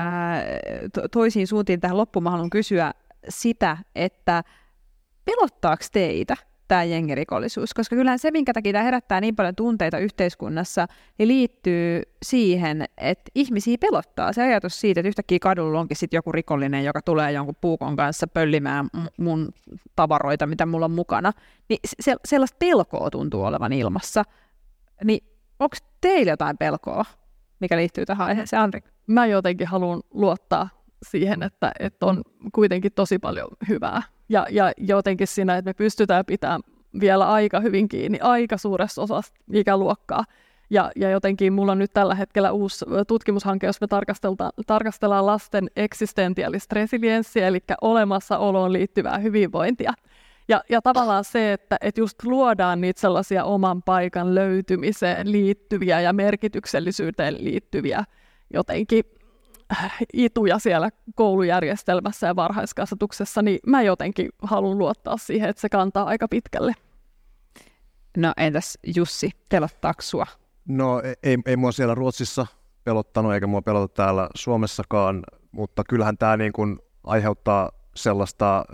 to- toisiin suuntiin tähän loppuun, mä haluan kysyä sitä, että pelottaako teitä tämä jengirikollisuus, koska kyllähän se, minkä takia tämä herättää niin paljon tunteita yhteiskunnassa, niin liittyy siihen, että ihmisiä pelottaa. Se ajatus siitä, että yhtäkkiä kadulla onkin sitten joku rikollinen, joka tulee jonkun puukon kanssa pöllimään mun tavaroita, mitä mulla on mukana, niin se, sellaista pelkoa tuntuu olevan ilmassa. Niin onko teillä jotain pelkoa, mikä liittyy tähän aiheeseen, Andri? Mä jotenkin haluan luottaa siihen, että, että on kuitenkin tosi paljon hyvää ja, jotenkin siinä, että me pystytään pitämään vielä aika hyvin kiinni aika suuressa osassa ikäluokkaa. Ja, ja jotenkin mulla on nyt tällä hetkellä uusi tutkimushanke, jos me tarkastellaan lasten eksistentiaalista resilienssiä, eli olemassaoloon liittyvää hyvinvointia. Ja, ja tavallaan se, että, että just luodaan niitä sellaisia oman paikan löytymiseen liittyviä ja merkityksellisyyteen liittyviä jotenkin ituja siellä koulujärjestelmässä ja varhaiskasvatuksessa, niin mä jotenkin haluan luottaa siihen, että se kantaa aika pitkälle. No entäs Jussi, pelottaako sua? No e-, ei, ei mua siellä Ruotsissa pelottanut eikä mua pelota täällä Suomessakaan, mutta kyllähän tämä niin kuin aiheuttaa sellaista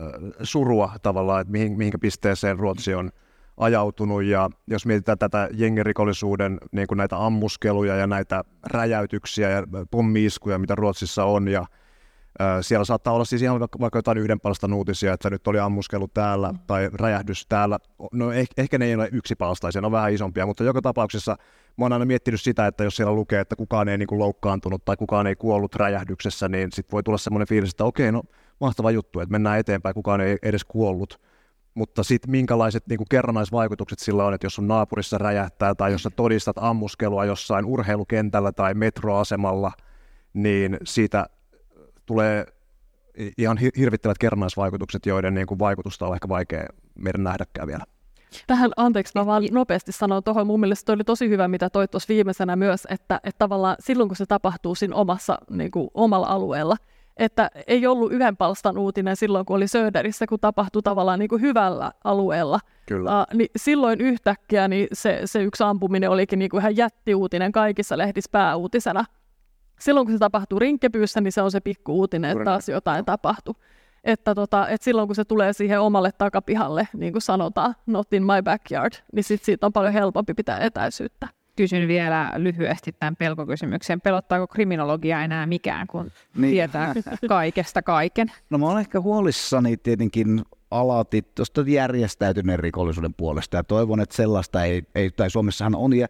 surua tavallaan, että mihin, mihinkä pisteeseen Ruotsi on ajautunut ja jos mietitään tätä jengirikollisuuden niin kuin näitä ammuskeluja ja näitä räjäytyksiä ja pommiiskuja, mitä Ruotsissa on ja siellä saattaa olla siis ihan vaikka jotain yhden palstan uutisia, että nyt oli ammuskelu täällä mm. tai räjähdys täällä. No eh, ehkä ne ei ole yksipalstaisia, ne on vähän isompia, mutta joka tapauksessa mä oon aina miettinyt sitä, että jos siellä lukee, että kukaan ei niin kuin loukkaantunut tai kukaan ei kuollut räjähdyksessä, niin sitten voi tulla semmoinen fiilis, että okei, no mahtava juttu, että mennään eteenpäin, kukaan ei edes kuollut mutta sitten minkälaiset niin kuin kerrannaisvaikutukset sillä on, että jos sun naapurissa räjähtää tai jos sä todistat ammuskelua jossain urheilukentällä tai metroasemalla, niin siitä tulee ihan hirvittävät kerrannaisvaikutukset, joiden niin kuin vaikutusta on ehkä vaikea meidän nähdäkään vielä. Tähän, anteeksi, mä vaan nopeasti sanon tuohon, mun mielestä oli tosi hyvä, mitä toit tuossa viimeisenä myös, että, että tavallaan silloin, kun se tapahtuu siinä omassa, niin kuin, omalla alueella, että ei ollut yhden palstan uutinen silloin, kun oli Söderissä, kun tapahtui tavallaan niin kuin hyvällä alueella. Kyllä. Uh, niin silloin yhtäkkiä niin se, se yksi ampuminen olikin niin kuin ihan jättiuutinen kaikissa lehdissä pääuutisena. Silloin kun se tapahtuu Rinkkepyyssä, niin se on se pikku uutinen, että taas jotain tapahtui. että, tota, että silloin kun se tulee siihen omalle takapihalle, niin kuin sanotaan, not in my backyard, niin sit siitä on paljon helpompi pitää etäisyyttä. Kysyn vielä lyhyesti tämän pelkokysymyksen. Pelottaako kriminologia enää mikään, kun niin. tietää kaikesta kaiken? No mä olen ehkä huolissani tietenkin alati tuosta järjestäytyneen rikollisuuden puolesta ja toivon, että sellaista ei, ei tai Suomessahan on ja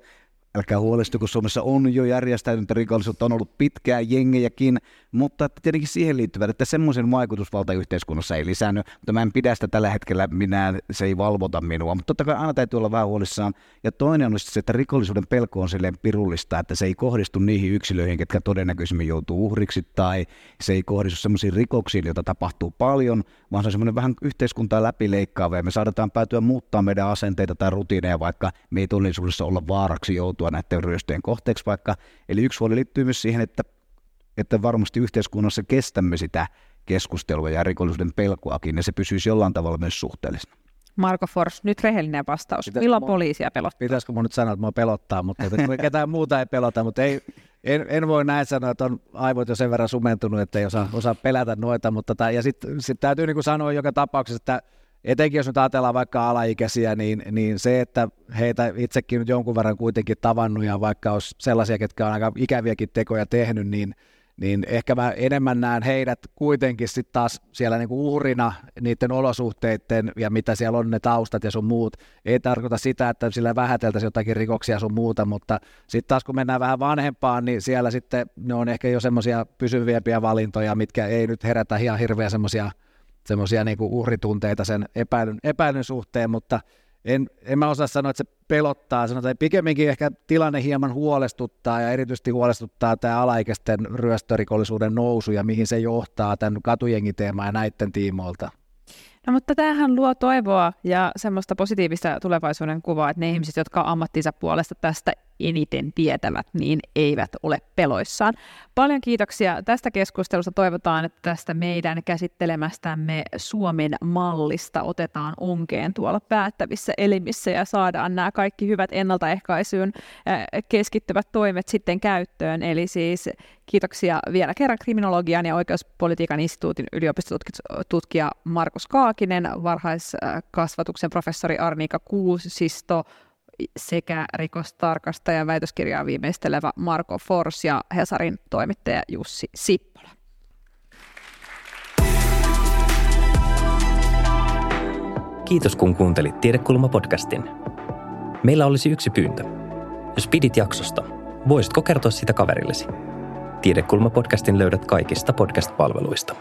älkää huolestuko, Suomessa on jo järjestäytyntä rikollisuutta, on ollut pitkään jengejäkin, mutta tietenkin siihen liittyvät, että semmoisen vaikutusvalta yhteiskunnassa ei lisännyt, mutta mä en pidä sitä tällä hetkellä, minä, se ei valvota minua, mutta totta kai aina täytyy olla vähän huolissaan. Ja toinen on se, että rikollisuuden pelko on silleen pirullista, että se ei kohdistu niihin yksilöihin, ketkä todennäköisemmin joutuu uhriksi, tai se ei kohdistu semmoisiin rikoksiin, joita tapahtuu paljon, vaan se on semmoinen vähän yhteiskuntaa läpileikkaava, ja me saadaan päätyä muuttaa meidän asenteita tai rutiineja, vaikka me ei todellisuudessa olla vaaraksi joutua näiden ryöstöjen kohteeksi vaikka. Eli yksi huoli liittyy myös siihen, että että varmasti yhteiskunnassa kestämme sitä keskustelua ja rikollisuuden pelkoakin, ja se pysyisi jollain tavalla myös suhteellisena. Marko Fors, nyt rehellinen vastaus. Pitäis Milloin poliisia pelottaa? Pitäisikö mun nyt sanoa, että mua pelottaa, mutta ketään muuta ei pelota, mutta ei, en, en, voi näin sanoa, että on aivot jo sen verran sumentunut, että ei osaa, osaa pelätä noita, mutta tai, ja sitten sit täytyy niin kuin sanoa joka tapauksessa, että etenkin jos nyt ajatellaan vaikka alaikäisiä, niin, niin se, että heitä itsekin nyt jonkun verran kuitenkin tavannut ja vaikka olisi sellaisia, ketkä on aika ikäviäkin tekoja tehnyt, niin niin ehkä mä enemmän näen heidät kuitenkin sitten taas siellä niinku uhrina niiden olosuhteiden ja mitä siellä on ne taustat ja sun muut. Ei tarkoita sitä, että sillä vähäteltäisiin jotakin rikoksia sun muuta, mutta sitten taas kun mennään vähän vanhempaan, niin siellä sitten ne on ehkä jo semmoisia pysyviämpiä valintoja, mitkä ei nyt herätä ihan hirveä semmoisia semmoisia niinku uhritunteita sen epäilyn, epäilyn suhteen, mutta en, en mä osaa sanoa, että se pelottaa, sanotaan, että pikemminkin ehkä tilanne hieman huolestuttaa ja erityisesti huolestuttaa tämä alaikäisten ryöstörikollisuuden nousu ja mihin se johtaa tämän katujengiteemaan ja näiden tiimoilta. No mutta tämähän luo toivoa ja semmoista positiivista tulevaisuuden kuvaa, että ne ihmiset, jotka ammattinsa puolesta tästä eniten tietävät, niin eivät ole peloissaan. Paljon kiitoksia tästä keskustelusta. Toivotaan, että tästä meidän käsittelemästämme Suomen mallista otetaan onkeen tuolla päättävissä elimissä ja saadaan nämä kaikki hyvät ennaltaehkäisyyn keskittyvät toimet sitten käyttöön. Eli siis kiitoksia vielä kerran kriminologian ja oikeuspolitiikan instituutin yliopistotutkija Markus Kaakinen, varhaiskasvatuksen professori Arnika Kuusisto, sekä rikostarkastajan väitöskirjaa viimeistelevä Marko Fors ja Hesarin toimittaja Jussi Sippola. Kiitos kun kuuntelit Tiedekulma-podcastin. Meillä olisi yksi pyyntö. Jos pidit jaksosta, voisitko kertoa sitä kaverillesi? Tiedekulma-podcastin löydät kaikista podcast-palveluista.